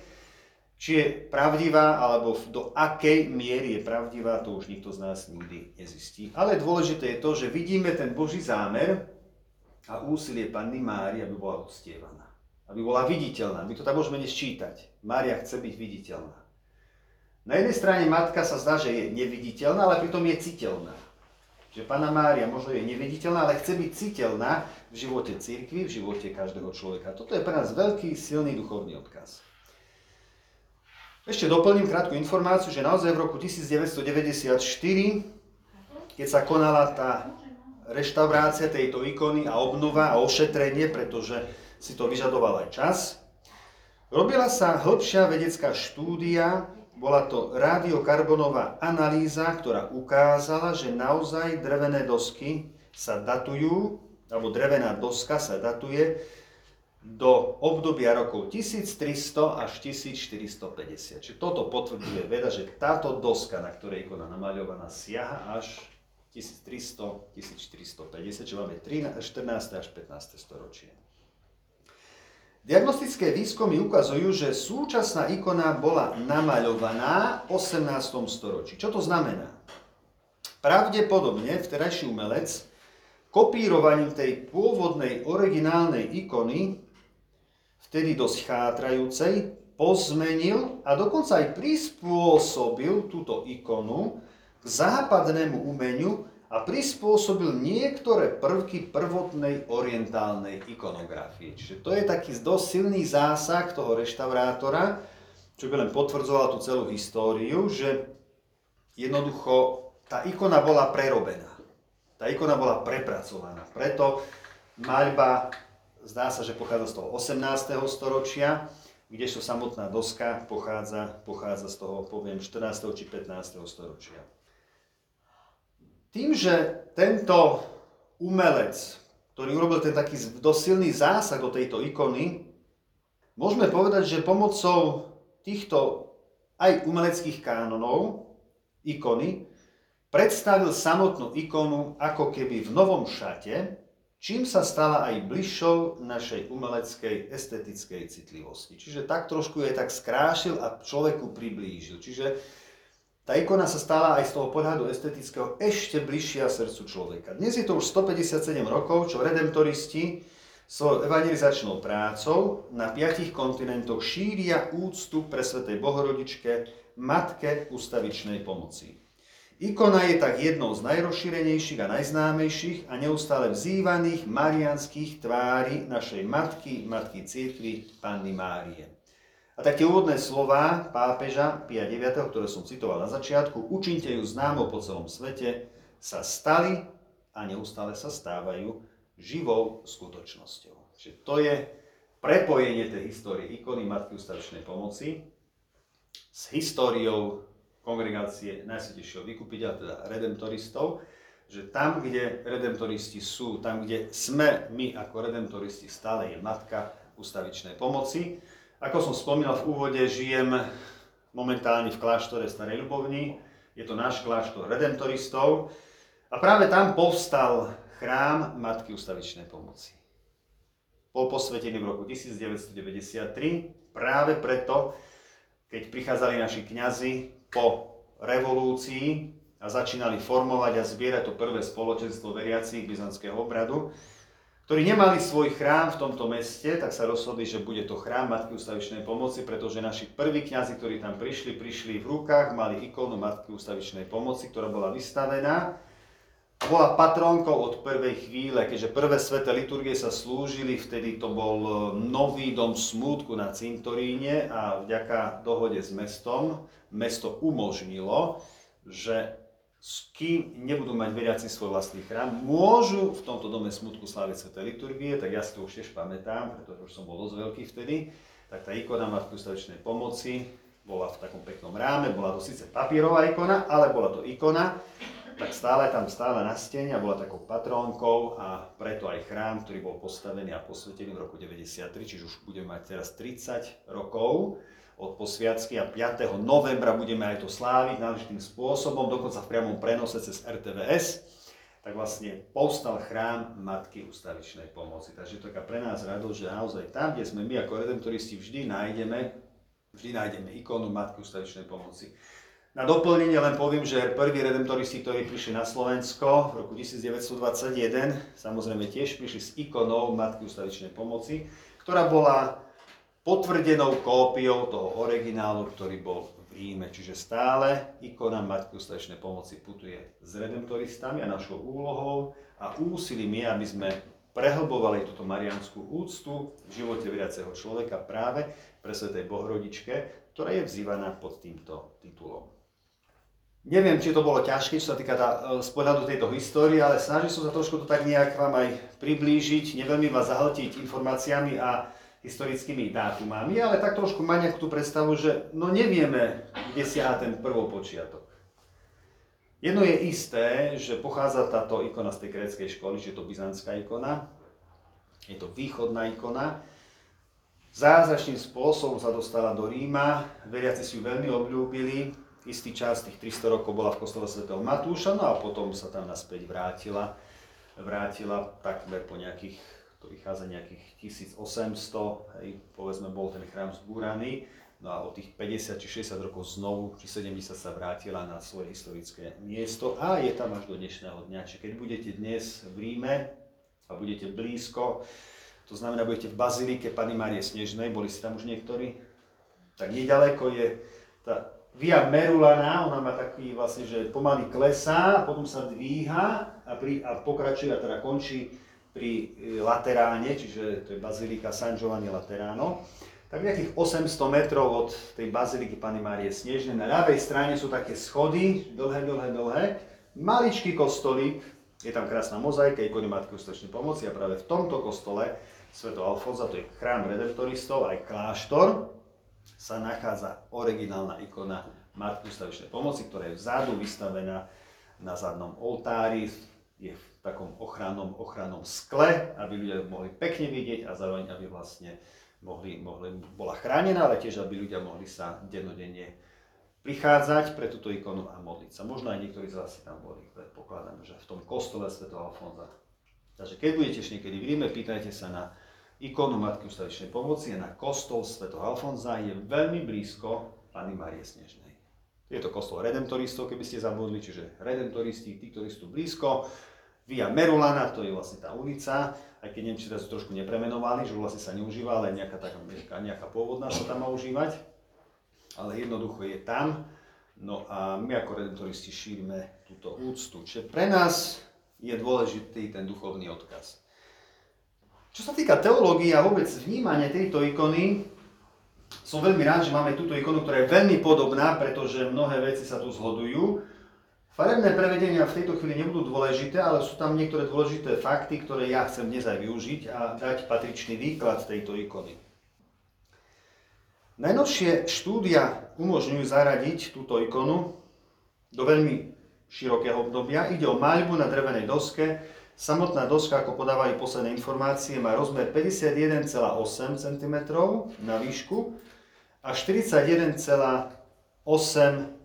či je pravdivá, alebo do akej miery je pravdivá, to už nikto z nás nikdy nezistí. Ale dôležité je to, že vidíme ten Boží zámer a úsilie Panny Mári, aby bola uctievaná. Aby bola viditeľná. My to tak môžeme nesčítať. Mária chce byť viditeľná. Na jednej strane matka sa zdá, že je neviditeľná, ale pritom je citeľná. Že Pana Mária možno je neviditeľná, ale chce byť citeľná v živote cirkvi, v živote každého človeka. Toto je pre nás veľký, silný duchovný odkaz. Ešte doplním krátku informáciu, že naozaj v roku 1994, keď sa konala tá reštaurácia tejto ikony a obnova a ošetrenie, pretože si to vyžadoval aj čas, robila sa hĺbšia vedecká štúdia, bola to radiokarbonová analýza, ktorá ukázala, že naozaj drevené dosky sa datujú, alebo drevená doska sa datuje do obdobia rokov 1300 až 1450. Čiže toto potvrdzuje veda, že táto doska, na ktorej ikona namaľovaná, siaha až 1300, 1450, čiže máme 13, 14. až 15. storočie. Diagnostické výskumy ukazujú, že súčasná ikona bola namaľovaná v 18. storočí. Čo to znamená? Pravdepodobne vterajší umelec kopírovaním tej pôvodnej originálnej ikony vtedy dosť chátrajúcej, pozmenil a dokonca aj prispôsobil túto ikonu k západnému umeniu a prispôsobil niektoré prvky prvotnej orientálnej ikonografie. Čiže to je taký dosť silný zásah toho reštaurátora, čo by len potvrdzoval tú celú históriu, že jednoducho tá ikona bola prerobená. Tá ikona bola prepracovaná. Preto maľba zdá sa, že pochádza z toho 18. storočia, kdežto samotná doska pochádza, pochádza z toho, poviem, 14. či 15. storočia. Tým, že tento umelec, ktorý urobil ten taký dosilný zásah do tejto ikony, môžeme povedať, že pomocou týchto aj umeleckých kánonov, ikony, predstavil samotnú ikonu ako keby v novom šate, čím sa stala aj bližšou našej umeleckej, estetickej citlivosti. Čiže tak trošku je tak skrášil a človeku priblížil. Čiže tá ikona sa stala aj z toho pohľadu estetického ešte bližšia srdcu človeka. Dnes je to už 157 rokov, čo redemptoristi svojou evangelizačnou prácou na piatich kontinentoch šíria úctu pre Svetej Bohorodičke, Matke ustavičnej pomoci. Ikona je tak jednou z najrozšírenejších a najznámejších a neustále vzývaných marianských tvári našej matky, matky církvy, Panny Márie. A tak tie úvodné slova pápeža Pia IX, ktoré som citoval na začiatku, učinte ju známo po celom svete, sa stali a neustále sa stávajú živou skutočnosťou. Čiže to je prepojenie tej histórie ikony Matky ustavičnej pomoci s históriou kongregácie Najsvetejšieho vykupiteľa, teda redemptoristov, že tam, kde redemptoristi sú, tam, kde sme my ako redemptoristi, stále je matka ustavičnej pomoci. Ako som spomínal v úvode, žijem momentálne v kláštore Starej Ľubovni, je to náš kláštor redemptoristov a práve tam povstal chrám Matky ustavičnej pomoci. Bol posvetený v roku 1993, práve preto, keď prichádzali naši kňazi po revolúcii a začínali formovať a zbierať to prvé spoločenstvo veriacich byzantského obradu, ktorí nemali svoj chrám v tomto meste, tak sa rozhodli, že bude to chrám Matky Ústavičnej pomoci, pretože naši prví kňazi, ktorí tam prišli, prišli v rukách, mali ikonu Matky Ústavičnej pomoci, ktorá bola vystavená bola patrónkou od prvej chvíle, keďže prvé sveté liturgie sa slúžili, vtedy to bol e, nový dom smútku na cintoríne a vďaka dohode s mestom, mesto umožnilo, že kým nebudú mať veriaci svoj vlastný chrám, môžu v tomto dome smutku sláviť sveté liturgie, tak ja si to už tiež pamätám, pretože už som bol dosť veľký vtedy, tak tá ikona Matky Ustavičnej pomoci bola v takom peknom ráme, bola to síce papierová ikona, ale bola to ikona, tak stále tam stála na stene a bola takou patrónkou a preto aj chrám, ktorý bol postavený a posvetený v roku 93, čiže už budeme mať teraz 30 rokov od posviacky a 5. novembra budeme aj to sláviť náležitým spôsobom, dokonca v priamom prenose cez RTVS, tak vlastne povstal chrám Matky ustavičnej pomoci. Takže to je pre nás radosť, že naozaj tam, kde sme my ako redemptoristi vždy nájdeme, vždy nájdeme ikonu Matky ustavičnej pomoci. Na doplnenie len poviem, že prví redemptoristi, ktorí prišli na Slovensko v roku 1921, samozrejme tiež prišli s ikonou Matky ustavičnej pomoci, ktorá bola potvrdenou kópiou toho originálu, ktorý bol v Ríme. Čiže stále ikona Matky ustavičnej pomoci putuje s redemptoristami a našou úlohou a úsilím je, aby sme prehlbovali túto marianskú úctu v živote veriaceho človeka práve pre Svetej Bohrodičke, ktorá je vzývaná pod týmto titulom. Neviem, či to bolo ťažké, čo sa týka tá, e, z pohľadu tejto histórie, ale snažil som sa trošku to tak nejak vám aj priblížiť, neveľmi vás zahltiť informáciami a historickými dátumami, ale tak trošku mať nejakú tú predstavu, že no nevieme, kde siaha ten prvopočiatok. Jedno je isté, že pochádza táto ikona z tej gréckej školy, že je to byzantská ikona, je to východná ikona. Zázračným spôsobom sa dostala do Ríma, veriaci si ju veľmi obľúbili, istý čas, tých 300 rokov bola v kostole svätého Matúša, no a potom sa tam naspäť vrátila, vrátila takmer po nejakých, to vychádza nejakých 1800, hej, povedzme bol ten chrám zbúraný, no a o tých 50 či 60 rokov znovu, či 70 sa vrátila na svoje historické miesto. A je tam až do dnešného dňa. Čiže keď budete dnes v Ríme a budete blízko, to znamená, budete v Bazilike Pany Márie Snežnej, boli ste tam už niektorí, tak nedaleko je tá Via Merulana, ona má taký vlastne, že pomaly klesá, potom sa dvíha a, pri, a pokračuje a teda končí pri e, Lateráne, čiže to je Bazilika San Giovanni Laterano. Tak nejakých 800 metrov od tej baziliky Pany Márie Snežnej. Na ľavej strane sú také schody, dlhé, dlhé, dlhé. Maličký kostolík, je tam krásna mozaika, ikony Matky Ústečnej pomoci a práve v tomto kostole Sveto Alfonza, to je chrám redemptoristov, aj kláštor, sa nachádza originálna ikona Matky ustavičnej pomoci, ktorá je vzadu vystavená na zadnom oltári, je v takom ochrannom, ochrannom skle, aby ľudia mohli pekne vidieť a zároveň, aby vlastne mohli, mohli, bola chránená, ale tiež, aby ľudia mohli sa dennodenne prichádzať pre túto ikonu a modliť sa. Možno aj niektorí z vás si tam boli, predpokladám, že v tom kostole Sv. Alfonza. Takže keď budete niekedy v Ríme, pýtajte sa na ikonu Matky ustavičnej pomoci a na kostol Sv. Alfonza je veľmi blízko Pany Marie Snežnej. Je to kostol redemptoristov, keby ste zabudli, čiže redemptoristi, tí, ktorí sú blízko. Via Merulana, to je vlastne tá ulica, aj keď či to trošku nepremenovali, že vlastne sa neužíva, ale nejaká, taká, nejaká, nejaká pôvodná sa tam má užívať. Ale jednoducho je tam. No a my ako redemptoristi šírime túto úctu. Čiže pre nás je dôležitý ten duchovný odkaz. Čo sa týka teológie a vôbec vnímania tejto ikony, som veľmi rád, že máme túto ikonu, ktorá je veľmi podobná, pretože mnohé veci sa tu zhodujú. Farebné prevedenia v tejto chvíli nebudú dôležité, ale sú tam niektoré dôležité fakty, ktoré ja chcem dnes aj využiť a dať patričný výklad tejto ikony. Najnovšie štúdia umožňujú zaradiť túto ikonu do veľmi širokého obdobia. Ide o maľbu na drevenej doske, Samotná doska, ako podávajú posledné informácie, má rozmer 51,8 cm na výšku a 41,8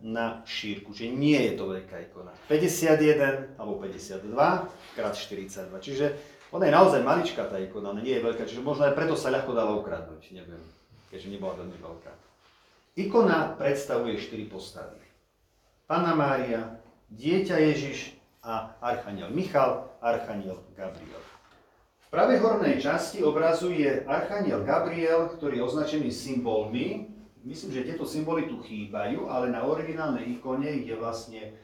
na šírku, čiže nie je to veľká ikona. 51 alebo 52 krát 42, čiže ona je naozaj maličká tá ikona, ona nie je veľká, čiže možno aj preto sa ľahko dala ukradnúť, neviem, keďže nebola veľmi veľká. Ikona predstavuje 4 postavy. Panna Mária, Dieťa Ježiš, a Archaniel Michal, Archaniel Gabriel. V pravej hornej časti obrazu je Archaniel Gabriel, ktorý je označený symbolmi. Myslím, že tieto symboly tu chýbajú, ale na originálnej ikone je vlastne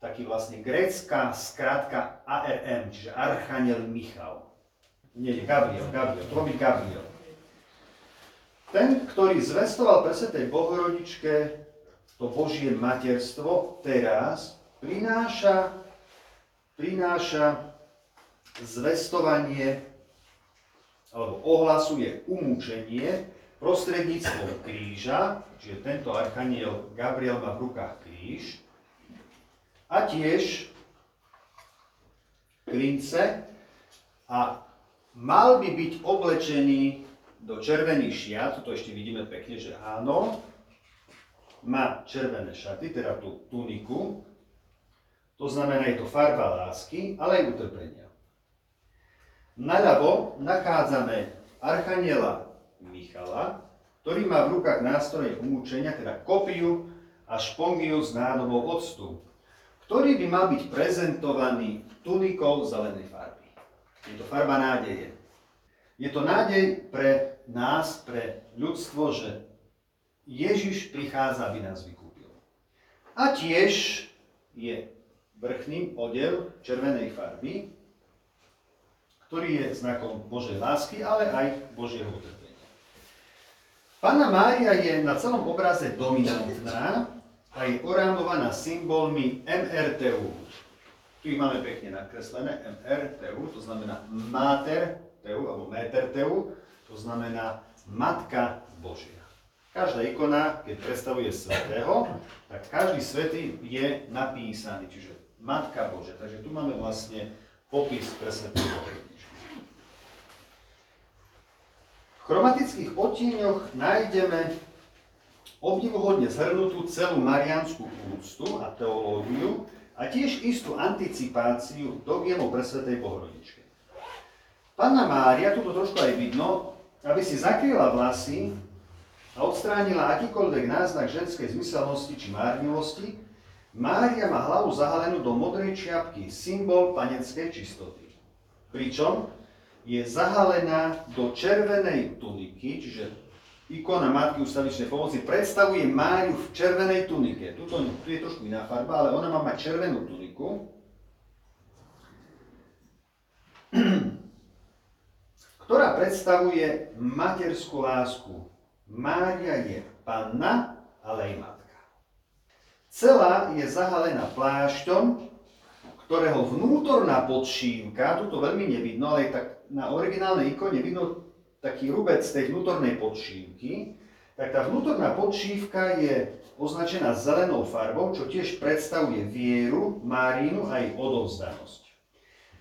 taký vlastne grécka skratka ARM, čiže Archaniel Michal. Nie, nie, Gabriel, Gabriel, to byť Gabriel. Ten, ktorý zvestoval pre tej Bohorodičke to Božie materstvo, teraz prináša prináša zvestovanie alebo ohlasuje umúčenie prostredníctvom kríža, čiže tento archaniel Gabriel má v rukách kríž, a tiež klince. A mal by byť oblečený do červených šiat, to ešte vidíme pekne, že áno, má červené šaty, teda tú tuniku, to znamená, je to farba lásky, ale aj utrpenia. Naľavo nachádzame Archaniela Michala, ktorý má v rukách nástroje umúčenia, teda kopiu a špongiu s nádobou octu, ktorý by mal byť prezentovaný tunikou zelenej farby. Je to farba nádeje. Je to nádej pre nás, pre ľudstvo, že Ježiš prichádza, aby nás vykúpil. A tiež je vrchný odev červenej farby, ktorý je znakom Božej lásky, ale aj Božieho utrpenia. Pána Mária je na celom obraze dominantná a je orámovaná symbolmi MRTU. Tu ich máme pekne nakreslené, MRTU, to znamená Mater Teu, alebo Meter Teu, to znamená Matka Božia. Každá ikona, keď predstavuje svetého, tak každý svetý je napísaný, čiže Matka Božia. Takže tu máme vlastne popis pre svetého V chromatických odtieňoch nájdeme obdivuhodne zhrnutú celú marianskú úctu a teológiu a tiež istú anticipáciu dogiemu pre Svetej Bohorodičke. Panna Mária, tu trošku aj vidno, aby si zakryla vlasy a odstránila akýkoľvek náznak ženskej zmyselnosti či márnivosti, Mária má hlavu zahalenú do modrej čiapky, symbol panenskej čistoty. Pričom je zahalená do červenej tuniky, čiže ikona Matky ustavičnej pomoci predstavuje Máriu v červenej tunike. Tuto, tu je trošku iná farba, ale ona má mať červenú tuniku. [CLEARS THROAT] ktorá predstavuje materskú lásku. Mária je panna, ale aj matka. Celá je zahalená plášťom, ktorého vnútorná podšívka, tu to veľmi nevidno, ale tak na originálnej ikone vidno taký rubec tej vnútornej podšívky, tak tá vnútorná podšívka je označená zelenou farbou, čo tiež predstavuje vieru, Márínu a jej odovzdanosť.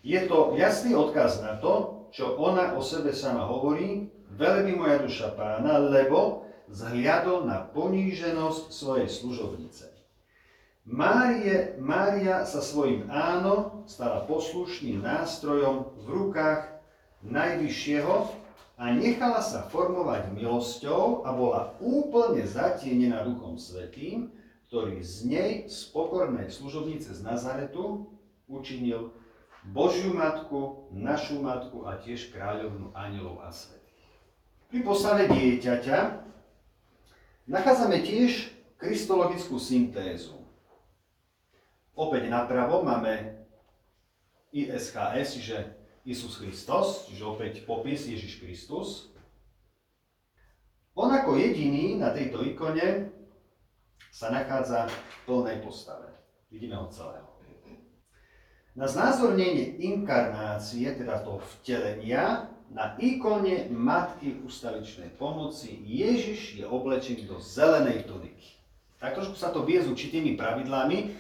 Je to jasný odkaz na to, čo ona o sebe sama hovorí, veľmi moja duša pána, lebo zhliadol na poníženosť svojej služobnice. Márie, Mária sa svojim áno stala poslušným nástrojom v rukách Najvyššieho a nechala sa formovať milosťou a bola úplne zatienená Duchom Svetým, ktorý z nej, z pokornej služobnice z Nazaretu, učinil Božiu matku, našu matku a tiež kráľovnú anielov a svetých. Pri postave dieťaťa nachádzame tiež kristologickú syntézu. Opäť napravo máme ISHS, čiže Isus Christos, čiže opäť popis Ježiš Kristus. On ako jediný na tejto ikone sa nachádza v plnej postave. Vidíme ho celého. Na znázornenie inkarnácie, teda toho vtelenia, na ikone Matky ustavičnej pomoci Ježiš je oblečený do zelenej tuniky. Tak trošku sa to vie s určitými pravidlami.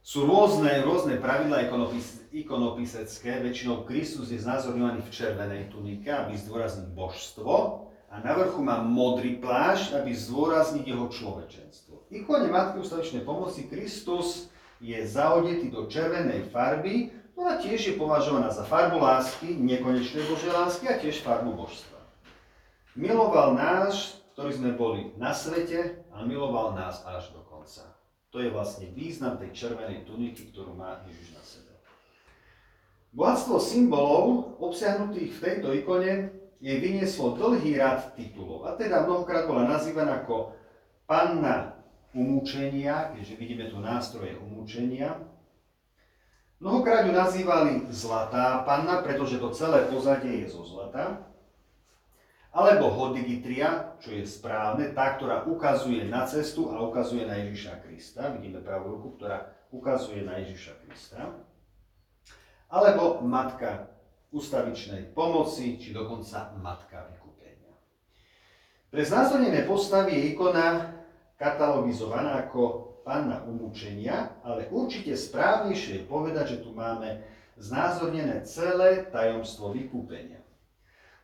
Sú rôzne, rôzne pravidlá ikonopis, ikonopisecké, väčšinou Kristus je znázorňovaný v červenej tunike, aby zdôraznil božstvo a na vrchu má modrý plášť, aby zdôraznil jeho človečenstvo. Ikone Matky ustavičnej pomoci Kristus je zaodetý do červenej farby, ktorá tiež je považovaná za farbu lásky, nekonečnej Božej lásky a tiež farbu božstva. Miloval nás, ktorí sme boli na svete a miloval nás až do. To je vlastne význam tej červenej tuniky, ktorú má Ježiš na sebe. Bohatstvo symbolov obsiahnutých v tejto ikone jej vynieslo dlhý rad titulov a teda mnohokrát bola nazývaná ako panna umúčenia, keďže vidíme tu nástroje umúčenia. Mnohokrát ju nazývali Zlatá panna, pretože to celé pozadie je zo zlata. Alebo Hodigitria, čo je správne, tá, ktorá ukazuje na cestu a ukazuje na Ježiša Krista. Vidíme pravú ruku, ktorá ukazuje na Ježiša Krista. Alebo Matka ustavičnej pomoci, či dokonca Matka vykúpenia. Pre znázornené postavy je ikona katalogizovaná ako panna umúčenia, ale určite správnejšie je povedať, že tu máme znázornené celé tajomstvo vykúpenia.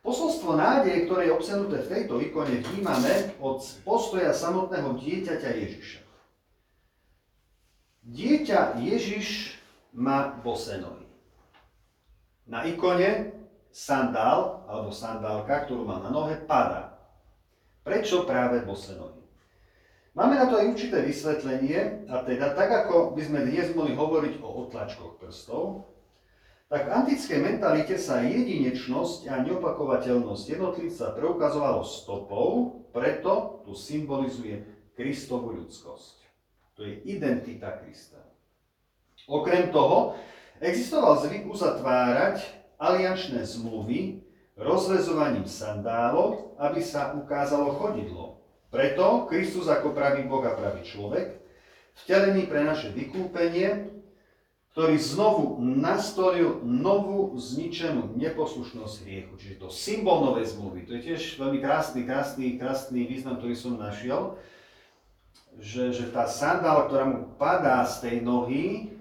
Posolstvo nádeje, ktoré je obsenuté v tejto ikone, vnímame od postoja samotného dieťaťa Ježiša. Dieťa Ježiš má bosé. Na ikone sandál alebo sandálka, ktorú má na nohe, padá. Prečo práve bosé? Máme na to aj určité vysvetlenie, a teda tak ako by sme dnes mohli hovoriť o otlačkoch prstov, tak v antickej mentalite sa jedinečnosť a neopakovateľnosť jednotlivca preukazovalo stopou, preto tu symbolizuje Kristovú ľudskosť. To je identita Krista. Okrem toho, existoval zvyk uzatvárať aliančné zmluvy rozvezovaním sandálov, aby sa ukázalo chodidlo. Preto Kristus ako pravý Boh a pravý človek, vtelený pre naše vykúpenie, ktorý znovu nastolil novú zničenú neposlušnosť hriechu. Čiže to symbol novej zmluvy. To je tiež veľmi krásny, krásny, krásny význam, ktorý som našiel. Že, že tá sandála, ktorá mu padá z tej nohy,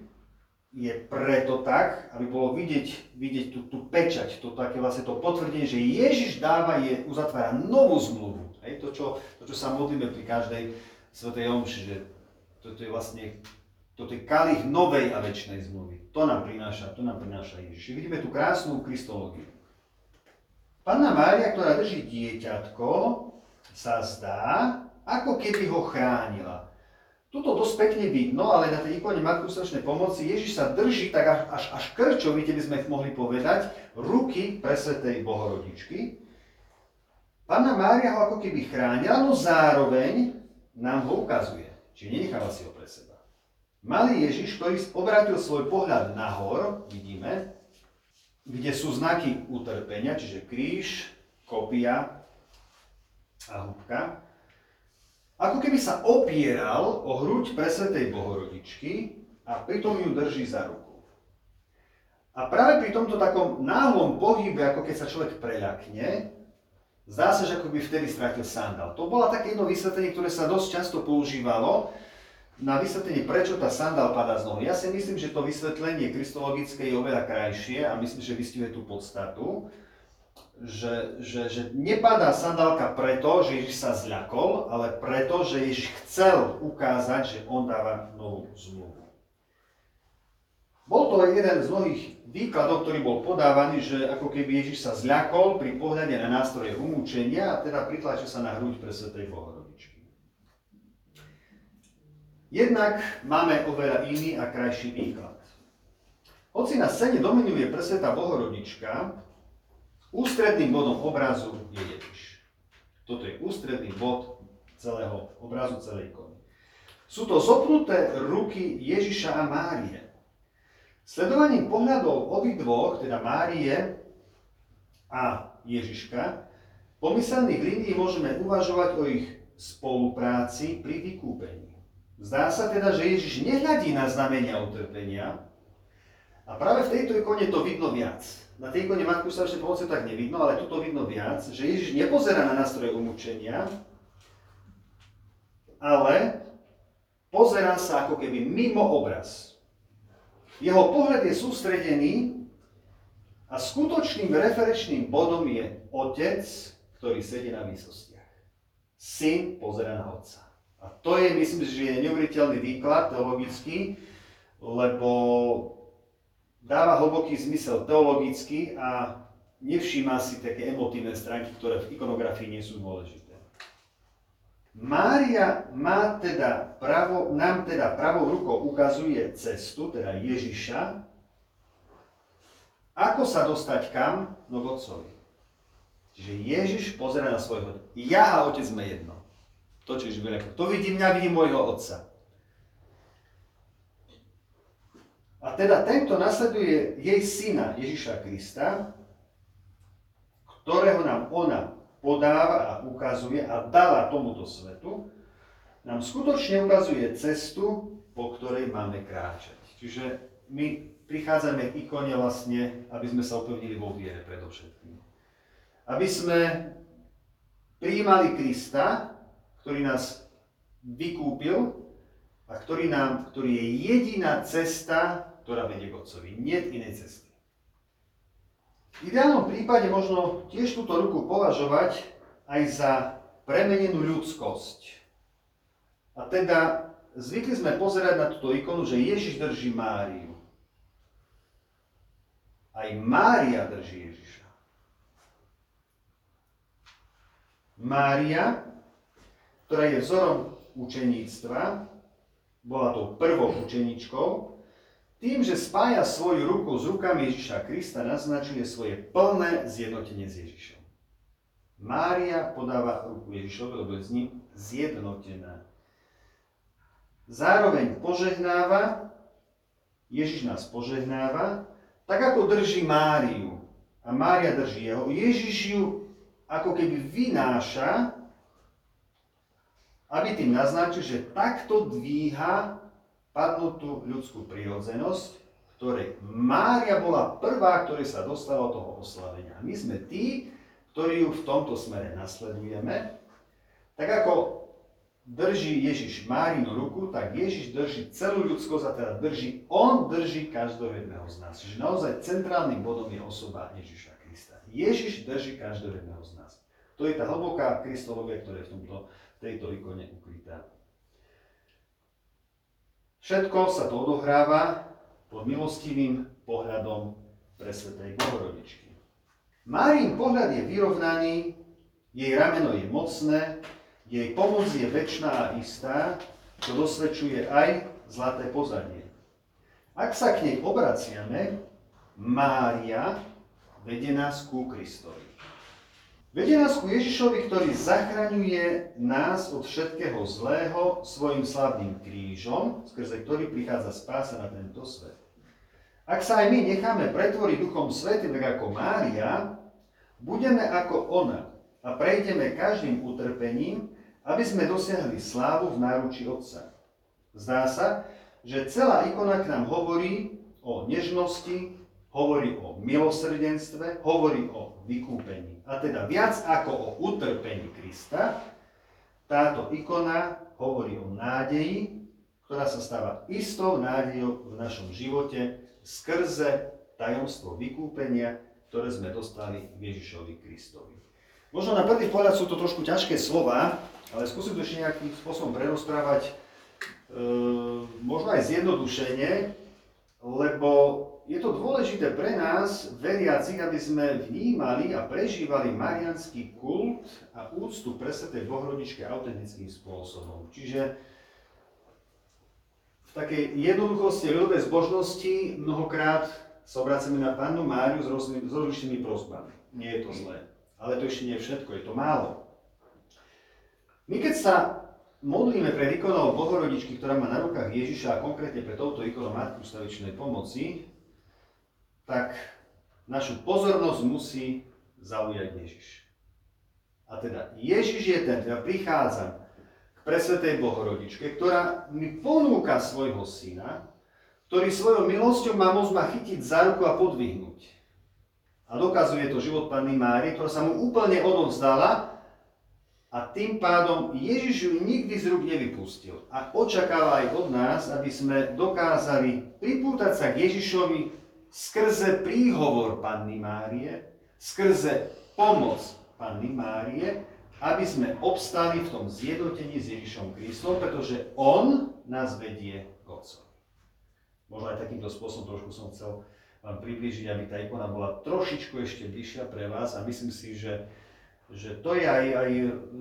je preto tak, aby bolo vidieť, vidieť tú, tú pečať, to také vlastne to potvrdenie, že Ježiš dáva, je, uzatvára novú zmluvu. Hej, to, čo, to, čo sa modlíme pri každej svetej omši, že toto je vlastne toto je kalich novej a väčšnej zmluvy. To nám prináša, to nám prináša Ježiš. Vidíme tu krásnu kristológiu. Panna Mária, ktorá drží dieťatko, sa zdá, ako keby ho chránila. Tuto dosť pekne vidno, ale na tej ikone Matku strašnej pomoci Ježiš sa drží tak až, až, až krčovite by sme mohli povedať, ruky presvetej Bohorodičky. Panna Mária ho ako keby chránila, no zároveň nám ho ukazuje. Čiže nenecháva si ho pre seba. Malý Ježiš, ktorý obrátil svoj pohľad nahor, vidíme, kde sú znaky utrpenia, čiže kríž, kopia a húbka, ako keby sa opieral o hruď presvetej Bohorodičky a pritom ju drží za ruku. A práve pri tomto takom náhlom pohybe, ako keď sa človek preľakne, zdá sa, že ako by vtedy strátil sandál. To bola také jedno vysvetlenie, ktoré sa dosť často používalo, na vysvetlenie, prečo tá sandál padá z nohy. Ja si myslím, že to vysvetlenie kristologické je oveľa krajšie a myslím, že vystihuje tú podstatu, že, že, že nepadá sandálka preto, že Ježiš sa zľakol, ale preto, že Ježiš chcel ukázať, že on dáva novú zmluvu. Bol to jeden z mnohých výkladov, ktorý bol podávaný, že ako keby Ježiš sa zľakol pri pohľade na nástroje umúčenia a teda pritlačil sa na hruď pre Svetej Bohorodičky. Jednak máme oveľa iný a krajší výklad. Hoci na scéne dominuje presvetá Bohorodička, ústredným bodom obrazu je Ježiš. Toto je ústredný bod celého obrazu, celej ikony. Sú to zopnuté ruky Ježiša a Márie. Sledovaním pohľadov obidvoch, teda Márie a Ježiška, pomyselných línií môžeme uvažovať o ich spolupráci pri vykúpení. Zdá sa teda, že Ježiš nehľadí na znamenia utrpenia a práve v tejto ikone to vidno viac. Na tej ikone Matku sa ešte pomoci tak nevidno, ale tu vidno viac, že Ježiš nepozerá na nástroje umúčenia, ale pozerá sa ako keby mimo obraz. Jeho pohľad je sústredený a skutočným referenčným bodom je Otec, ktorý sedí na výsostiach. Syn pozera na Otca. A to je, myslím, že je neuveriteľný výklad teologický, lebo dáva hlboký zmysel teologicky a nevšíma si také emotívne stránky, ktoré v ikonografii nie sú dôležité. Mária má teda pravo, nám teda pravou rukou ukazuje cestu, teda Ježiša, ako sa dostať kam? No k Otcovi. Čiže Ježiš pozera na svojho. Ja a Otec sme jedno. To, čo Ježiš vidím mňa, vidím môjho otca. A teda tento nasleduje jej syna Ježiša Krista, ktorého nám ona podáva a ukazuje a dala tomuto svetu, nám skutočne ukazuje cestu, po ktorej máme kráčať. Čiže my prichádzame k ikone vlastne, aby sme sa upevnili vo viere predovšetkým. Aby sme prijímali Krista, ktorý nás vykúpil a ktorý, nám, ktorý je jediná cesta, ktorá vedie k Otcovi. Nie inej cesty. V ideálnom prípade možno tiež túto ruku považovať aj za premenenú ľudskosť. A teda zvykli sme pozerať na túto ikonu, že Ježiš drží Máriu. Aj Mária drží Ježiša. Mária, ktorá je vzorom učeníctva, bola tou prvou učeničkou, tým, že spája svoju ruku s rukami Ježiša Krista, naznačuje svoje plné zjednotenie s Ježišom. Mária podáva ruku Ježišovi, lebo je s ním zjednotená. Zároveň požehnáva, Ježiš nás požehnáva, tak ako drží Máriu a Mária drží jeho, Ježiš ju ako keby vynáša, aby tým naznačil, že takto dvíha padnutú ľudskú prírodzenosť, ktorej Mária bola prvá, ktorej sa dostala od toho oslavenia. My sme tí, ktorí ju v tomto smere nasledujeme. Tak ako drží Ježiš Márinu ruku, tak Ježiš drží celú ľudskosť a teda drží, on drží každého jedného z nás. Čiže naozaj centrálnym bodom je osoba Ježiša Krista. Ježiš drží každého jedného z nás. To je tá hlboká kristológia, ktorá je v, tomto, tejto ikone ukrytá. Všetko sa to odohráva pod milostivým pohľadom Presvetej Bohorodičky. Márin pohľad je vyrovnaný, jej rameno je mocné, jej pomoc je väčšiná a istá, čo dosvedčuje aj zlaté pozadie. Ak sa k nej obraciame, Mária vedie nás ku Kristovi. Vedie nás ku Ježišovi, ktorý zachraňuje nás od všetkého zlého svojim slavným krížom, skrze ktorý prichádza spása na tento svet. Ak sa aj my necháme pretvoriť Duchom Svetým, tak ako Mária, budeme ako ona a prejdeme každým utrpením, aby sme dosiahli slávu v náruči Otca. Zdá sa, že celá ikona k nám hovorí o nežnosti, hovorí o milosrdenstve, hovorí o vykúpení. A teda viac ako o utrpení Krista, táto ikona hovorí o nádeji, ktorá sa stáva istou nádejou v našom živote skrze tajomstvo vykúpenia, ktoré sme dostali Ježišovi Kristovi. Možno na prvý pohľad sú to trošku ťažké slova, ale skúsim to ešte nejakým spôsobom prerozprávať, e, možno aj zjednodušene, lebo je to dôležité pre nás, veriacich, aby sme vnímali a prežívali marianský kult a úctu pre Svetej Bohrodičke autentickým spôsobom. Čiže v takej jednoduchosti ľudovej zbožnosti mnohokrát sa obracame na Pannu Máriu s, s rozličnými prosbami. Nie je to zlé. Ale to ešte nie je všetko, je to málo. My keď sa modlíme pred ikonou Bohorodičky, ktorá má na rukách Ježiša a konkrétne pre touto ikonou Matku stavičnej pomoci, tak našu pozornosť musí zaujať Ježiš. A teda Ježiš je ten, ktorý prichádza k presvetej Bohorodičke, ktorá mi ponúka svojho syna, ktorý svojou milosťou má môcť ma chytiť za ruku a podvihnúť. A dokazuje to život Panny Márie, ktorá sa mu úplne odovzdala a tým pádom Ježiš ju nikdy z rúk nevypustil. A očakáva aj od nás, aby sme dokázali pripútať sa k Ježišovi skrze príhovor Panny Márie, skrze pomoc Panny Márie, aby sme obstali v tom zjednotení s Ježišom Kristom, pretože On nás vedie k Otcovi. Možno aj takýmto spôsobom trošku som chcel vám približiť, aby tá ikona bola trošičku ešte bližšia pre vás a myslím si, že že to je aj, aj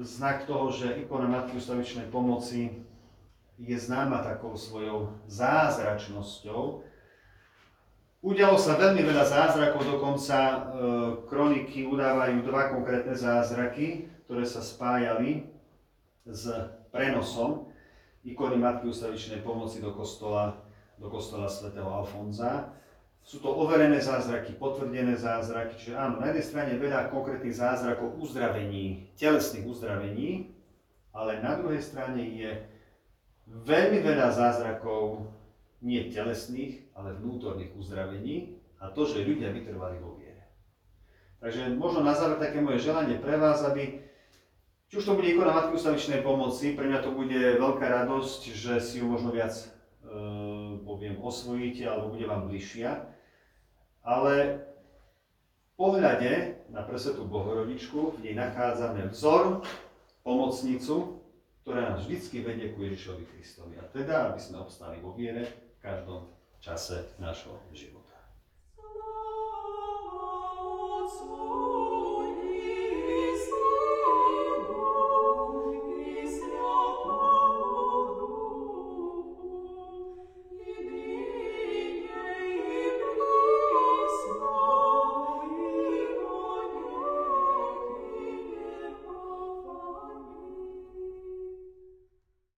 znak toho, že ikona Matky ustavičnej pomoci je známa takou svojou zázračnosťou. Udialo sa veľmi veľa zázrakov, dokonca e, kroniky udávajú dva konkrétne zázraky, ktoré sa spájali s prenosom ikony Matky ustavičnej pomoci do kostola, do kostola svätého Alfonza. Sú to overené zázraky, potvrdené zázraky, čiže áno, na jednej strane veľa konkrétnych zázrakov uzdravení, telesných uzdravení, ale na druhej strane je veľmi veľa zázrakov nie telesných, ale vnútorných uzdravení a to, že ľudia vytrvali vo viere. Takže možno na záver také moje želanie pre vás, aby či už to bude ikona Matky ustavičnej pomoci, pre mňa to bude veľká radosť, že si ju možno viac e, poviem, osvojíte alebo bude vám bližšia. Ale v pohľade na presvetú Bohorodičku v nej nachádzame vzor, pomocnicu, ktorá nás vždycky vedie ku Ježišovi Kristovi. A teda, aby sme obstali vo viere v každom čase nášho života.